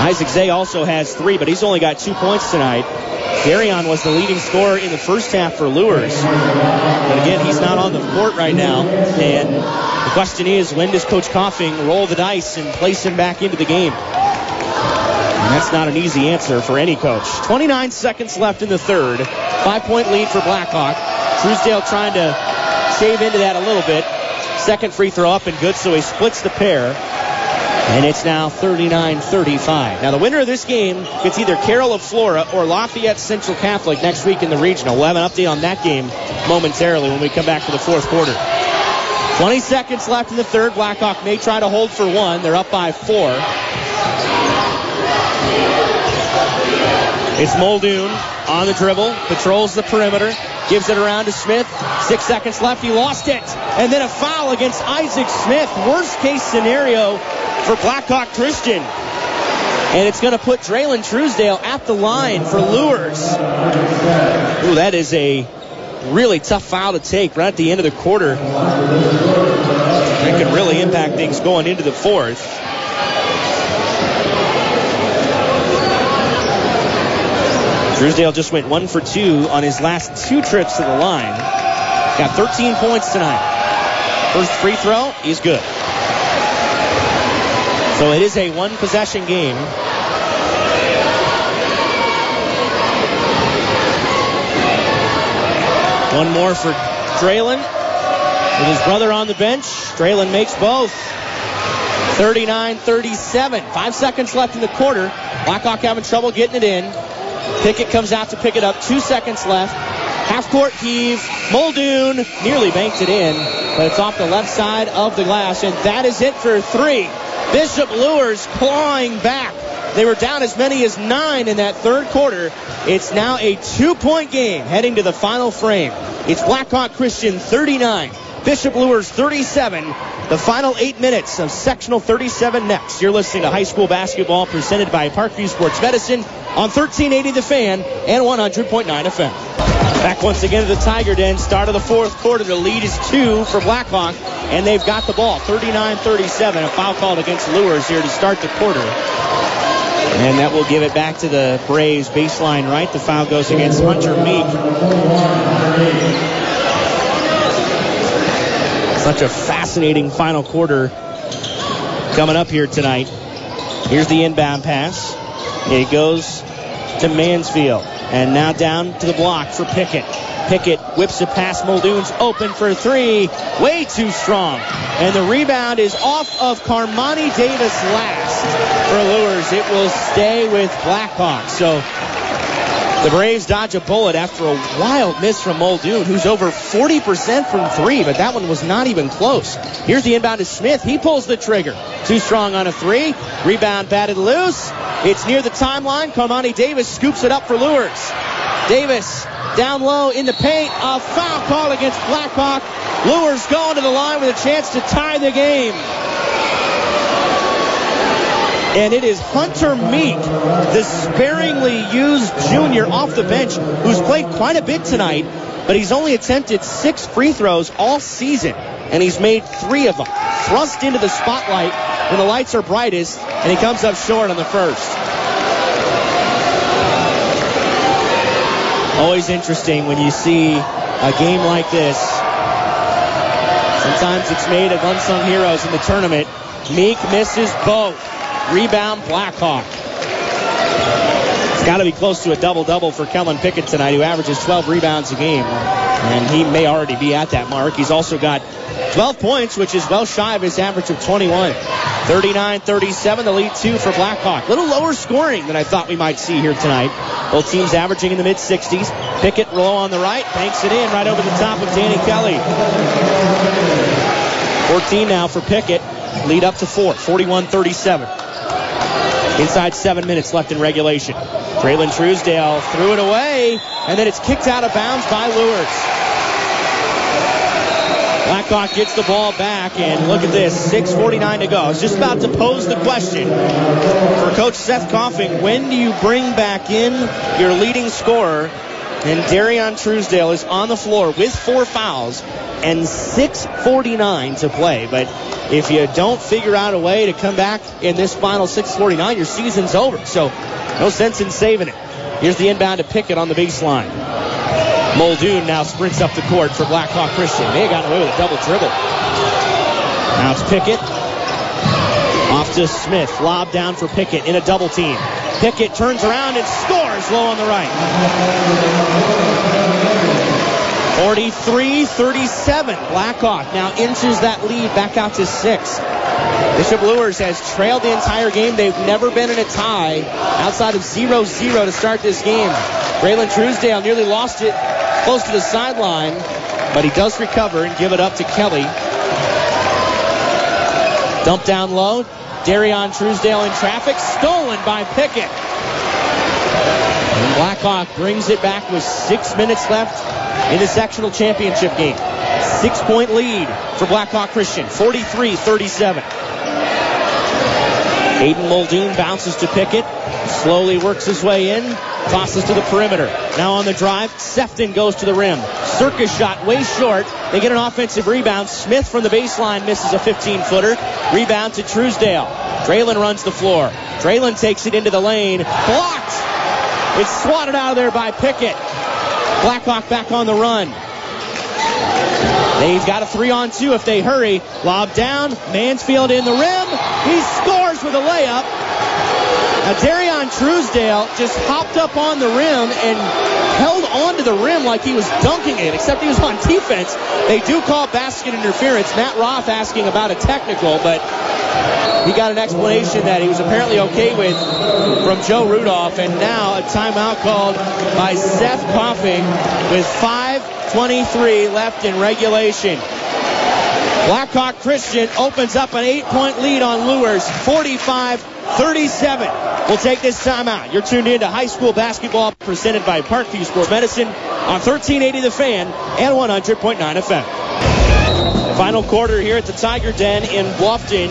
[SPEAKER 1] Isaac Zay also has three, but he's only got two points tonight. Darion was the leading scorer in the first half for Luers. But again, he's not on the court right now. And the question is, when does Coach Coffing roll the dice and place him back into the game? And that's not an easy answer for any coach. 29 seconds left in the third. Five point lead for Blackhawk. Truesdale trying to shave into that a little bit. Second free throw up and good, so he splits the pair. And it's now 39-35. Now the winner of this game gets either Carroll of Flora or Lafayette Central Catholic next week in the regional. We'll have an update on that game momentarily when we come back to the fourth quarter. 20 seconds left in the third. Blackhawk may try to hold for one. They're up by four. It's Muldoon on the dribble, patrols the perimeter, gives it around to Smith. Six seconds left. He lost it. And then a foul against Isaac Smith. Worst case scenario for Blackhawk Christian. And it's going to put Draylon Truesdale at the line for Luers. Ooh, that is a really tough foul to take right at the end of the quarter. That could really impact things going into the fourth. Truesdale just went one for two on his last two trips to the line. Got 13 points tonight. First free throw is good. So it is a one possession game. One more for Draylon. With his brother on the bench, Draylon makes both. 39-37. Five seconds left in the quarter. Blackhawk having trouble getting it in. Pickett comes out to pick it up. Two seconds left. Half court heave. Muldoon nearly banked it in, but it's off the left side of the glass, and that is it for three. Bishop Luers clawing back. They were down as many as nine in that third quarter. It's now a two-point game heading to the final frame. It's Blackhawk Christian 39, Bishop Luers 37. The final eight minutes of sectional 37 next. You're listening to high school basketball presented by Parkview Sports Medicine on 1380 The Fan and 100.9 FM. Back once again to the Tiger Den. Start of the fourth quarter. The lead is two for Blackhawk, and they've got the ball. 39-37. A foul called against Luers here to start the quarter. And that will give it back to the Braves baseline right. The foul goes against Hunter Meek. Such a fascinating final quarter coming up here tonight. Here's the inbound pass. It goes to Mansfield. And now down to the block for Pickett. Pickett whips it past Muldoon's open for three. Way too strong. And the rebound is off of Carmani Davis last for Luers. It will stay with Blackhawk. So the Braves dodge a bullet after a wild miss from Muldoon, who's over 40% from three, but that one was not even close. Here's the inbound to Smith. He pulls the trigger. Too strong on a three. Rebound batted loose. It's near the timeline. Carmani Davis scoops it up for Luers. Davis down low in the paint. A foul call against Blackhawk. Luers going to the line with a chance to tie the game and it is Hunter Meek, the sparingly used junior off the bench, who's played quite a bit tonight, but he's only attempted six free throws all season, and he's made three of them. Thrust into the spotlight when the lights are brightest, and he comes up short on the first. Always interesting when you see a game like this. Sometimes it's made of unsung heroes in the tournament. Meek misses both. Rebound, Blackhawk. It's got to be close to a double-double for Kellen Pickett tonight, who averages 12 rebounds a game. And he may already be at that mark. He's also got 12 points, which is well shy of his average of 21. 39-37, the lead two for Blackhawk. A little lower scoring than I thought we might see here tonight. Both teams averaging in the mid-60s. Pickett roll on the right, banks it in right over the top of Danny Kelly. 14 now for Pickett. Lead up to four, 41-37. Inside seven minutes left in regulation. Draylon Truesdale threw it away, and then it's kicked out of bounds by Luers. Blackhawk gets the ball back, and look at this, 6.49 to go. I was just about to pose the question for Coach Seth Coffing, when do you bring back in your leading scorer? And Darion Truesdale is on the floor with four fouls and 6.49 to play. But if you don't figure out a way to come back in this final 649, your season's over. So no sense in saving it. Here's the inbound to Pickett on the baseline. Muldoon now sprints up the court for Blackhawk Christian. They have got away with a double dribble. Now it's Pickett. Off to Smith. Lob down for Pickett in a double team. Pickett turns around and scores low on the right. 43-37. Blackhawk now inches that lead back out to six. Bishop Luers has trailed the entire game. They've never been in a tie outside of 0-0 to start this game. Draylon Truesdale nearly lost it close to the sideline, but he does recover and give it up to Kelly. Dump down low. Darion Truesdale in traffic. Stolen by Pickett. Blackhawk brings it back with six minutes left in the sectional championship game. Six point lead for Blackhawk Christian, 43 37. Aiden Muldoon bounces to Pickett, slowly works his way in, tosses to the perimeter. Now on the drive, Sefton goes to the rim. Circus shot way short. They get an offensive rebound. Smith from the baseline misses a 15 footer. Rebound to Truesdale. Draylon runs the floor. Draylon takes it into the lane. Blocked. It's swatted out of there by Pickett. Blackhawk back on the run. They've got a three on two if they hurry. Lob down. Mansfield in the rim. He scores with a layup. Now, Darion Truesdale just hopped up on the rim and held onto the rim like he was dunking it, except he was on defense. They do call basket interference. Matt Roth asking about a technical, but he got an explanation that he was apparently okay with from Joe Rudolph. And now a timeout called by Seth Coffing with 5.23 left in regulation. Blackhawk Christian opens up an eight-point lead on Luers, 45-37. We'll take this timeout. You're tuned in to high school basketball presented by Parkview Sports Medicine on 1380 The Fan and 100.9 FM. Final quarter here at the Tiger Den in Bluffton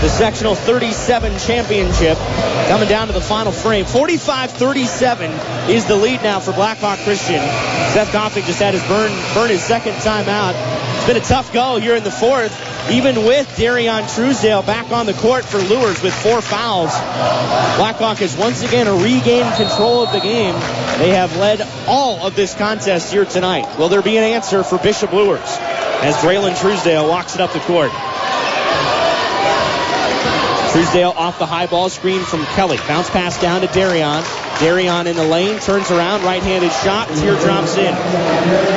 [SPEAKER 1] the sectional 37 championship coming down to the final frame. 45-37 is the lead now for Blackhawk Christian. Seth Coffing just had his burn, burn his second time out. Been a tough go here in the fourth, even with Darion Truesdale back on the court for Luers with four fouls. Blackhawk has once again regained control of the game. They have led all of this contest here tonight. Will there be an answer for Bishop Luers as Draylon Truesdale walks it up the court? Truesdale off the high ball screen from Kelly. Bounce pass down to Darion. Darion in the lane, turns around, right-handed shot, teardrops in.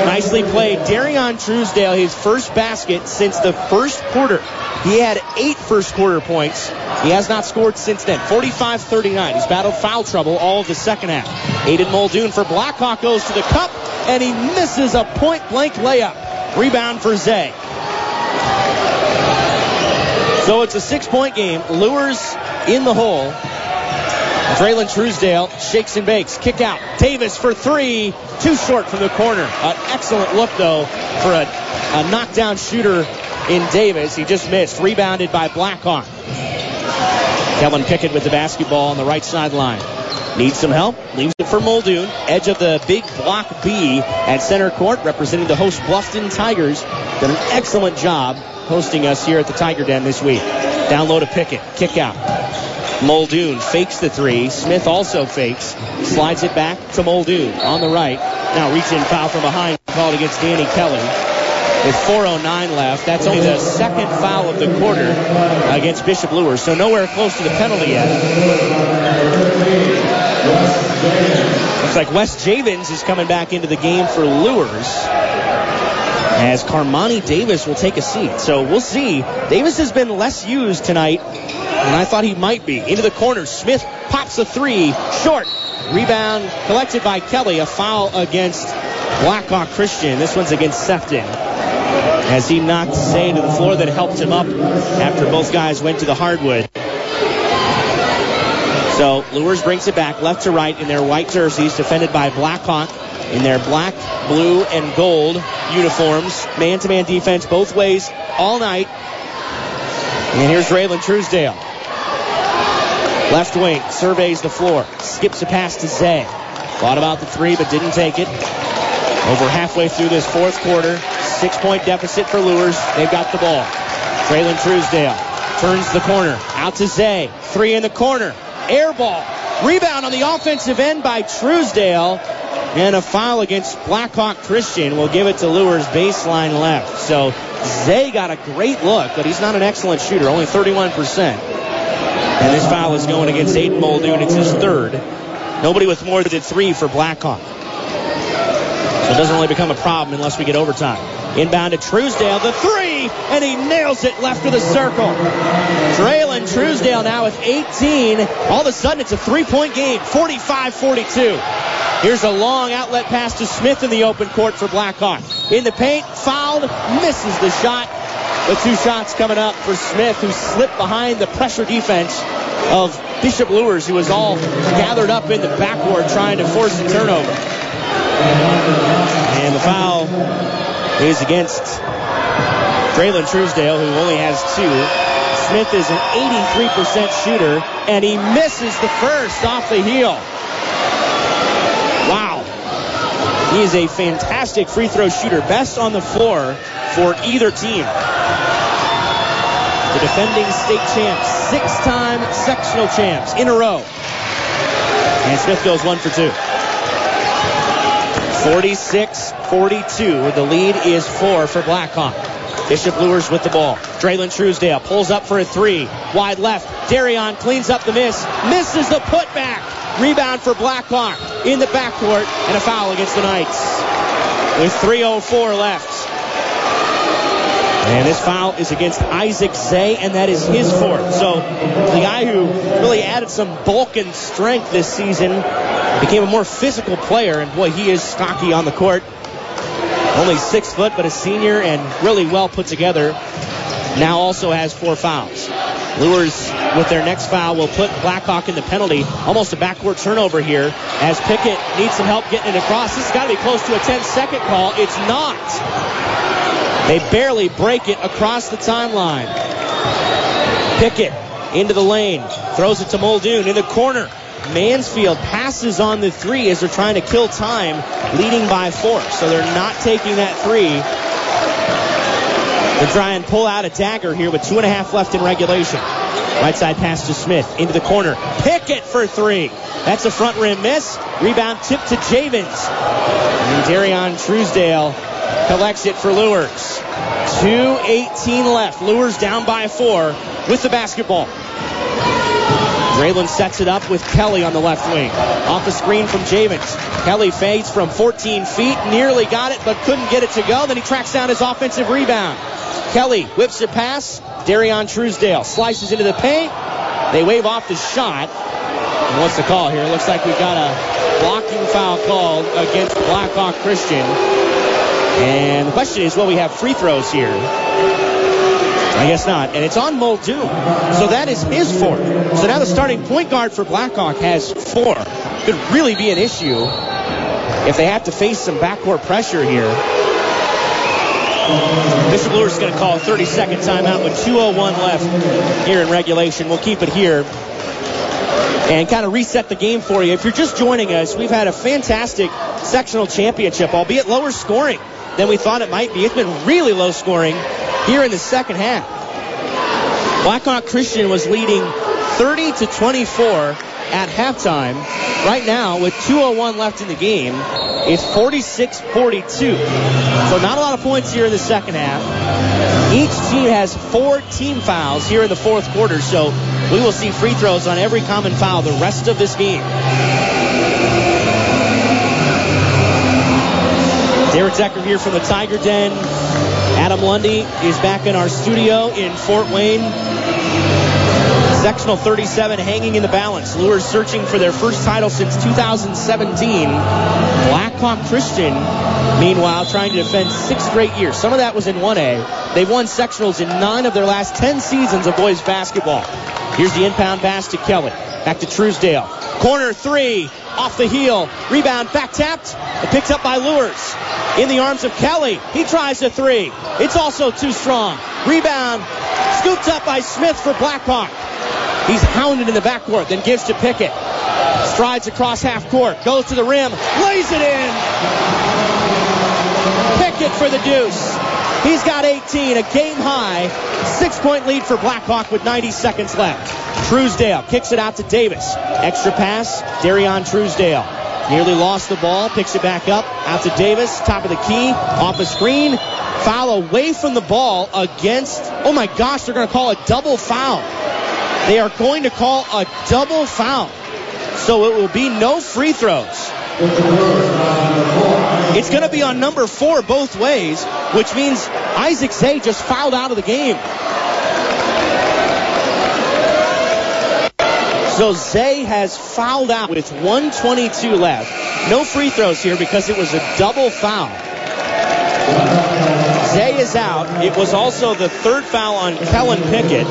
[SPEAKER 1] Nicely played. Darion Truesdale, his first basket since the first quarter. He had eight first quarter points. He has not scored since then. 45-39. He's battled foul trouble all of the second half. Aiden Muldoon for Blackhawk goes to the cup, and he misses a point-blank layup. Rebound for Zay. So it's a six-point game. Luers in the hole. Draylon Truesdale shakes and bakes. Kick out. Davis for three. Too short from the corner. An excellent look, though, for a, a knockdown shooter in Davis. He just missed. Rebounded by Blackhawk. Kellen Pickett with the basketball on the right sideline. Needs some help. Leaves it for Muldoon. Edge of the big block B at center court, representing the host Bluffton Tigers. Done an excellent job hosting us here at the Tiger Den this week. Down low to Pickett. Kick out. Muldoon fakes the three. Smith also fakes. Slides it back to Muldoon on the right. Now reach in foul from behind. Called against Danny Kelly. With 4.09 left, that's only the second foul of the quarter against Bishop Luers. So nowhere close to the penalty yet. Looks like Wes Javens is coming back into the game for Luers as Carmani Davis will take a seat. So we'll see. Davis has been less used tonight than I thought he might be. Into the corner. Smith pops a three. Short. Rebound collected by Kelly. A foul against Blackhawk Christian. This one's against Sefton. As he knocked Zay to the floor that helped him up after both guys went to the hardwood. So Luers brings it back left to right in their white jerseys, defended by Blackhawk in their black, blue, and gold uniforms. Man-to-man defense both ways all night. And here's Draylon Truesdale. Left wing, surveys the floor, skips a pass to Zay. Thought about the three, but didn't take it. Over halfway through this fourth quarter, six-point deficit for Luers. They've got the ball. Draylon Truesdale turns the corner, out to Zay. Three in the corner, air ball. Rebound on the offensive end by Truesdale. And a foul against Blackhawk Christian will give it to Luers baseline left. So Zay got a great look, but he's not an excellent shooter, only 31%. And this foul is going against Aiden Muldoon. It's his third. Nobody with more than three for Blackhawk. So it doesn't really become a problem unless we get overtime. Inbound to Truesdale, the three, and he nails it left of the circle. Draylon Truesdale now with 18. All of a sudden, it's a three-point game, 45-42. Here's a long outlet pass to Smith in the open court for Blackhawk. In the paint, fouled, misses the shot. The two shots coming up for Smith, who slipped behind the pressure defense of Bishop Luers, who was all gathered up in the backboard trying to force a turnover. And the foul is against Draylon Truesdale, who only has two. Smith is an 83% shooter, and he misses the first off the heel. Wow. He is a fantastic free throw shooter, best on the floor for either team. The defending state champs, six-time sectional champs in a row. And Smith goes one for two. 46-42. The lead is four for Blackhawk. Bishop Luers with the ball. Draylon Truesdale pulls up for a three. Wide left. Darion cleans up the miss. Misses the putback. Rebound for Blackhawk in the backcourt and a foul against the Knights. With 3.04 left. And this foul is against Isaac Zay, and that is his fourth. So the guy who really added some bulk and strength this season became a more physical player, and boy, he is stocky on the court. Only six foot, but a senior and really well put together. Now also has four fouls. Luers with their next foul will put Blackhawk in the penalty. Almost a backward turnover here as Pickett needs some help getting it across. This has got to be close to a 10 second call. It's not. They barely break it across the timeline. Pickett into the lane, throws it to Muldoon in the corner. Mansfield passes on the three as they're trying to kill time, leading by four. So they're not taking that three. They're trying to pull out a dagger here with two and a half left in regulation. Right side pass to Smith into the corner. Pickett for three. That's a front rim miss. Rebound tip to Javens. And Darion Truesdale collects it for Luers. 2.18 left. Luers down by four with the basketball. Draylon sets it up with Kelly on the left wing. Off the screen from Javens. Kelly fades from 14 feet, nearly got it, but couldn't get it to go. Then he tracks down his offensive rebound. Kelly whips it past. Darion Truesdale slices into the paint. They wave off the shot. And what's the call here? It looks like we've got a blocking foul called against Blackhawk Christian. And the question is, will we have free throws here? I guess not. And it's on Muldoon. So that is his fourth. So now the starting point guard for Blackhawk has four. Could really be an issue if they have to face some backcourt pressure here. Bishop Luers is going to call a 30 second timeout with 2.01 left here in regulation. We'll keep it here and kind of reset the game for you. If you're just joining us, we've had a fantastic sectional championship, albeit lower scoring than we thought it might be. It's been really low scoring here in the second half. Blackhawk Christian was leading 30 to 24 at halftime. Right now, with 2.01 left in the game, it's 46-42. So not a lot of points here in the second half. Each team has four team fouls here in the fourth quarter, so we will see free throws on every common foul the rest of this game. Derek Decker here from the Tiger Den. Adam Lundy is back in our studio in Fort Wayne. Sectional 37 hanging in the balance. Luers searching for their first title since 2017. Blackhawk Christian, meanwhile, trying to defend six straight years. Some of that was in 1A. They've won sectionals in nine of their last 10 seasons of boys basketball. Here's the inbound pass to Kelly. Back to Truesdale. Corner three. Off the heel. Rebound back tapped. And picked up by Luers. In the arms of Kelly. He tries a three. It's also too strong. Rebound. Scooped up by Smith for Blackhawk. He's hounded in the backcourt, then gives to Pickett. Strides across half court, goes to the rim, lays it in. Pickett for the deuce. He's got 18, a game high. Six point lead for Blackhawk with 90 seconds left. Truesdale kicks it out to Davis. Extra pass, Darion Truesdale. Nearly lost the ball, picks it back up, out to Davis, top of the key, off a screen. Foul away from the ball against, oh my gosh, they're going to call a double foul. They are going to call a double foul. So it will be no free throws. It's going to be on number four both ways, which means Isaac Zay just fouled out of the game. So Zay has fouled out with 122 left. No free throws here because it was a double foul. Zay is out. It was also the third foul on Kellen Pickett.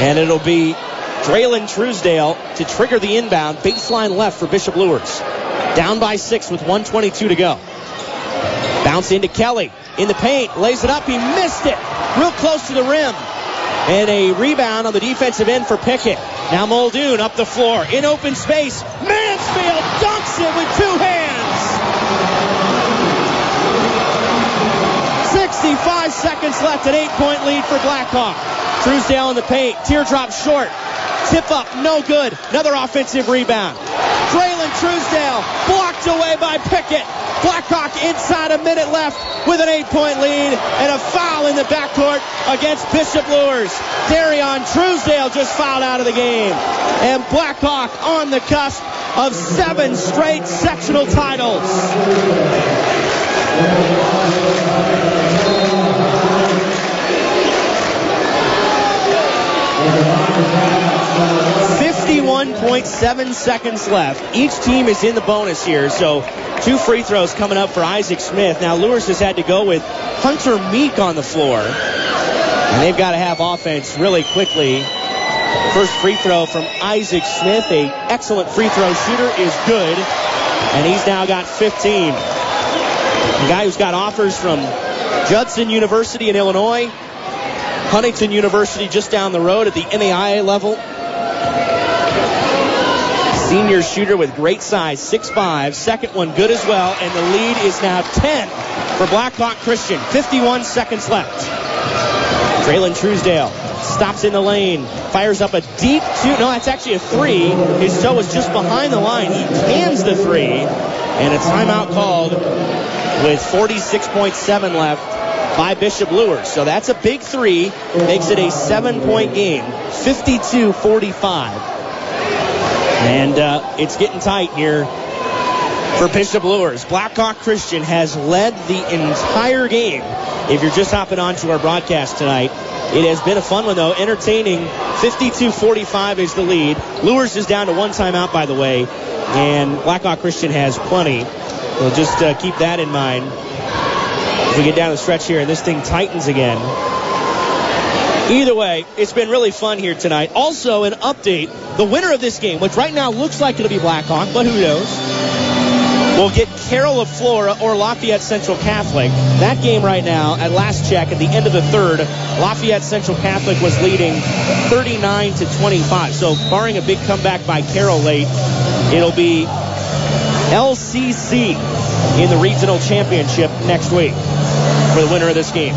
[SPEAKER 1] And it'll be Draylon Truesdale to trigger the inbound. Baseline left for Bishop Luers. Down by six with 122 to go. Bounce into Kelly. In the paint. Lays it up. He missed it. Real close to the rim. And a rebound on the defensive end for Pickett. Now Muldoon up the floor. In open space. Mansfield dunks it with two hands. 65 seconds left. An eight-point lead for Blackhawk. Truesdale in the paint. Teardrop short. Tip up, no good. Another offensive rebound. Draylon Truesdale blocked away by Pickett. Blackhawk inside a minute left with an eight-point lead and a foul in the backcourt against Bishop Luers. Darion Truesdale just fouled out of the game. And Blackhawk on the cusp of seven straight sectional titles. 51.7 seconds left. Each team is in the bonus here, so two free throws coming up for Isaac Smith. Now Luers has had to go with Hunter Meek on the floor, and they've got to have offense really quickly. First free throw from Isaac Smith, a excellent free throw shooter, is good, and he's now got 15. The guy who's got offers from Judson University in Illinois, Huntington University just down the road at the NAIA level. Senior shooter with great size, 6'5". Second one good as well, and the lead is now 10 for Blackhawk Christian. 51 seconds left. Draylon Truesdale stops in the lane, fires up a deep two. No, that's actually a three. His toe was just behind the line. He cans the three, and a timeout called with 46.7 left by Bishop Luers. So that's a big three. Makes it a seven point game. 52 45. And uh, it's getting tight here for Bishop Luers. Blackhawk Christian has led the entire game. If you're just hopping onto our broadcast tonight, it has been a fun one, though. Entertaining. 52-45 is the lead. Luers is down to one timeout, by the way, and Blackhawk Christian has plenty. So just uh, keep that in mind. If we get down the stretch here and this thing tightens again. Either way, it's been really fun here tonight. Also, an update. The winner of this game, which right now looks like it'll be Blackhawk, but who knows? We'll get Carroll of Flora or Lafayette Central Catholic. That game right now, at last check, at the end of the third, Lafayette Central Catholic was leading 39 to 25. So, barring a big comeback by Carroll late, it'll be LCC in the regional championship next week for the winner of this game.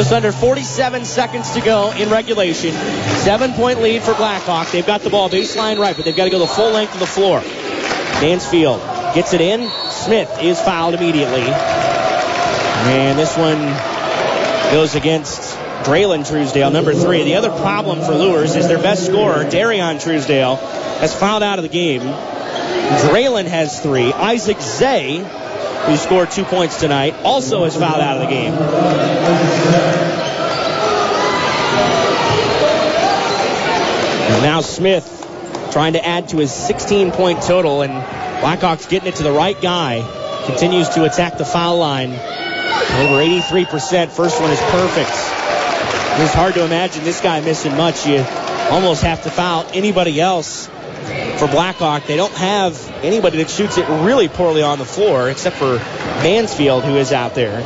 [SPEAKER 1] Just under 47 seconds to go in regulation. Seven point lead for Blackhawk. They've got the ball baseline right, but they've got to go the full length of the floor. Mansfield gets it in. Smith is fouled immediately. And this one goes against Draylon Truesdale, number three. The other problem for Luers is their best scorer, Darion Truesdale, has fouled out of the game. Draylen has three. Isaac Zay, who scored two points tonight, also has fouled out of the game. And now Smith trying to add to his 16 point total, and Blackhawks getting it to the right guy. Continues to attack the foul line. Over 83%. First one is perfect. It's hard to imagine this guy missing much. You almost have to foul anybody else for Blackhawk. They don't have anybody that shoots it really poorly on the floor except for Mansfield, who is out there.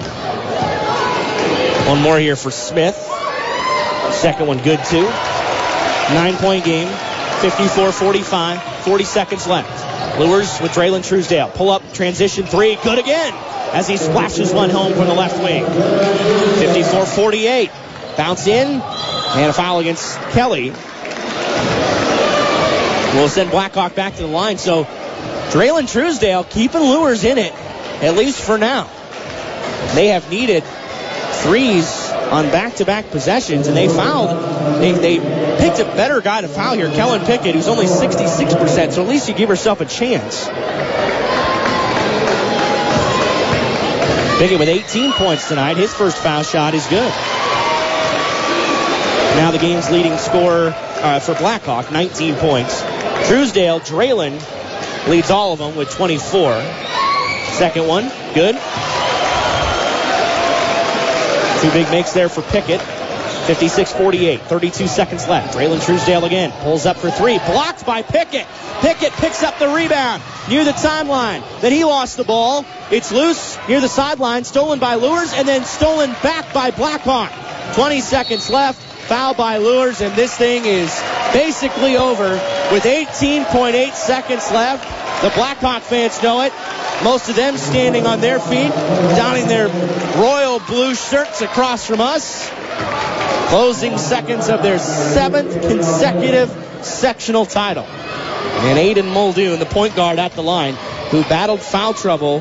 [SPEAKER 1] One more here for Smith. Second one good too. Nine point game. 54 45. 40 seconds left. Luers with Draylon Truesdale. Pull up transition three. Good again as he splashes one home from the left wing. 54 48. Bounce in and a foul against Kelly. Will send Blackhawk back to the line. So Draylon Truesdale keeping Luers in it, at least for now. They have needed threes on back-to-back possessions, and they fouled. They, they picked a better guy to foul here, Kellen Pickett, who's only 66%. So at least you give yourself a chance. Pickett with 18 points tonight. His first foul shot is good. Now the game's leading scorer uh, for Blackhawk, 19 points. Truesdale, Draylon leads all of them with 24. Second one, good. Two big makes there for Pickett. 56-48, 32 seconds left. Draylen Truesdale again pulls up for three, blocked by Pickett. Pickett picks up the rebound near the timeline. Then he lost the ball. It's loose near the sideline, stolen by Luers, and then stolen back by Blackhawk. 20 seconds left. Foul by Luers, and this thing is basically over with 18.8 seconds left. The Blackhawk fans know it. Most of them standing on their feet, donning their royal blue shirts across from us. Closing seconds of their seventh consecutive sectional title. And Aiden Muldoon, the point guard at the line, who battled foul trouble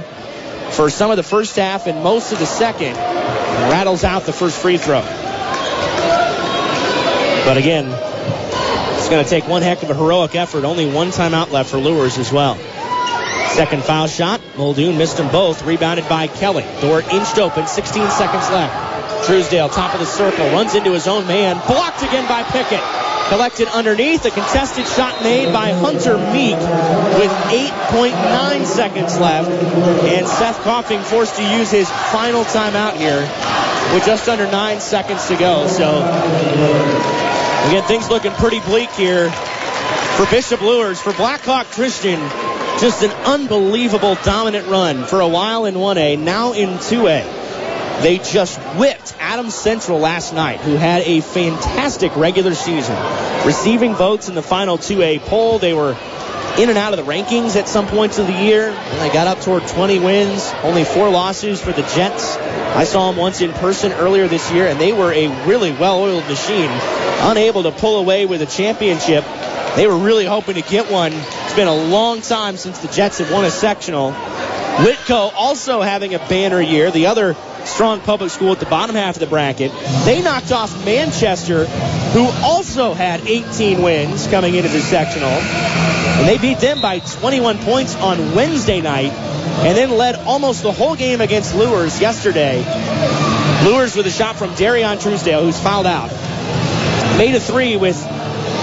[SPEAKER 1] for some of the first half and most of the second, rattles out the first free throw. But again, it's going to take one heck of a heroic effort. Only one timeout left for Luers as well. Second foul shot. Muldoon missed them both. Rebounded by Kelly. Door inched open. 16 seconds left. Truesdale, top of the circle, runs into his own man. Blocked again by Pickett. Collected underneath. A contested shot made by Hunter Meek with 8.9 seconds left. And Seth Coffing forced to use his final timeout here with just under nine seconds to go. So Again, things looking pretty bleak here for Bishop Luers. For Blackhawk Christian, just an unbelievable dominant run for a while in 1A, now in 2A. They just whipped Adams Central last night, who had a fantastic regular season. Receiving votes in the final 2A poll, they were in and out of the rankings at some points of the year. And they got up toward 20 wins, only four losses for the Jets. I saw them once in person earlier this year, and they were a really well-oiled machine, unable to pull away with a championship. They were really hoping to get one It's been a long time since the Jets have won a sectional. Whitko also having a banner year. The other strong public school at the bottom half of the bracket. They knocked off Manchester, who also had 18 wins coming into the sectional. And they beat them by 21 points on Wednesday night and then led almost the whole game against Luers yesterday. Luers with a shot from Darion Truesdale, who's fouled out. Made a three with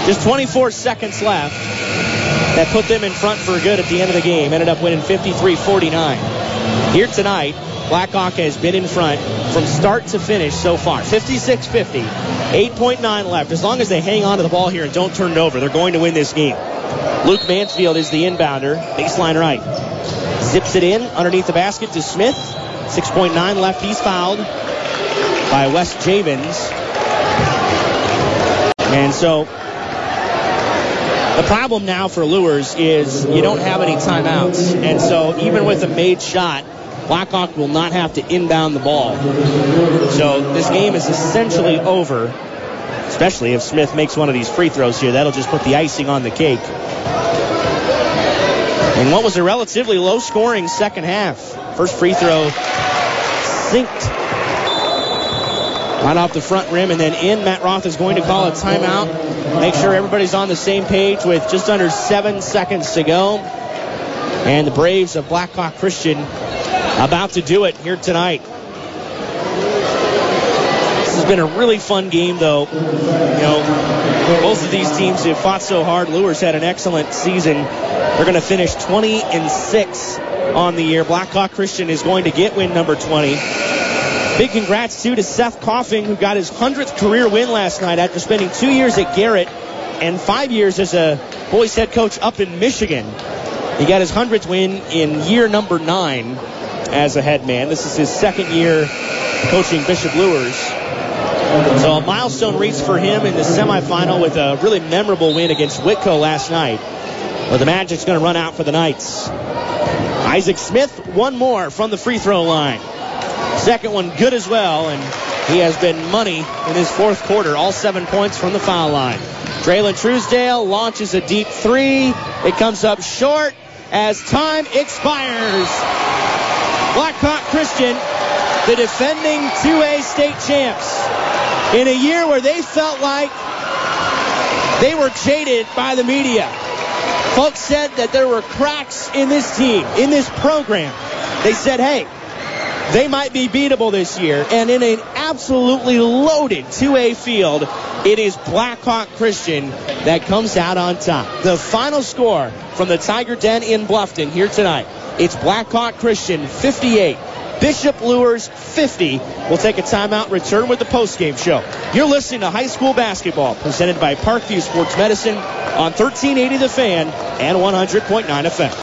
[SPEAKER 1] just 24 seconds left. That put them in front for good at the end of the game. Ended up winning 53-49. Here tonight, Blackhawk has been in front from start to finish so far. 56-50. 8.9 left. As long as they hang on to the ball here and don't turn it over, they're going to win this game. Luke Mansfield is the inbounder. Baseline right. Zips it in underneath the basket to Smith. 6.9 left. He's fouled by Wes Javens. And so the problem now for Luers is you don't have any timeouts. And so even with a made shot, Blackhawk will not have to inbound the ball. So this game is essentially over, especially if Smith makes one of these free throws here. That'll just put the icing on the cake. And what was a relatively low scoring second half. First free throw sinked right off the front rim and then in. Matt Roth is going to call a timeout. Make sure everybody's on the same page with just under seven seconds to go. And the Braves of Blackhawk Christian about to do it here tonight. This has been a really fun game, though. You know, both of these teams have fought so hard. Luers had an excellent season. They're going to finish 20 and 6 on the year. Blackhawk Christian is going to get win number 20. Big congrats too to Seth Coffing, who got his 100th career win last night after spending two years at Garrett and five years as a boys head coach up in Michigan. He got his 100th win in year number nine as a head man. This is his second year coaching Bishop Luers. So a milestone reached for him in the semifinal with a really memorable win against Whitko last night. But the Magic's going to run out for the Knights. Isaac Smith, one more from the free throw line. Second one good as well, and he has been money in his fourth quarter. All seven points from the foul line. Draylon Truesdale launches a deep three. It comes up short as time expires. Blackhawk Christian, the defending 2A state champs, in a year where they felt like they were jaded by the media. Folks said that there were cracks in this team, in this program. They said, hey, they might be beatable this year. And in an absolutely loaded 2A field, it is Blackhawk Christian that comes out on top. The final score from the Tiger Den in Bluffton here tonight. It's Blackhawk Christian 58. Bishop Luers 50. We'll take a timeout, return with the postgame show. You're listening to high school basketball presented by Parkview Sports Medicine on 1380 The Fan and 100.9 FM.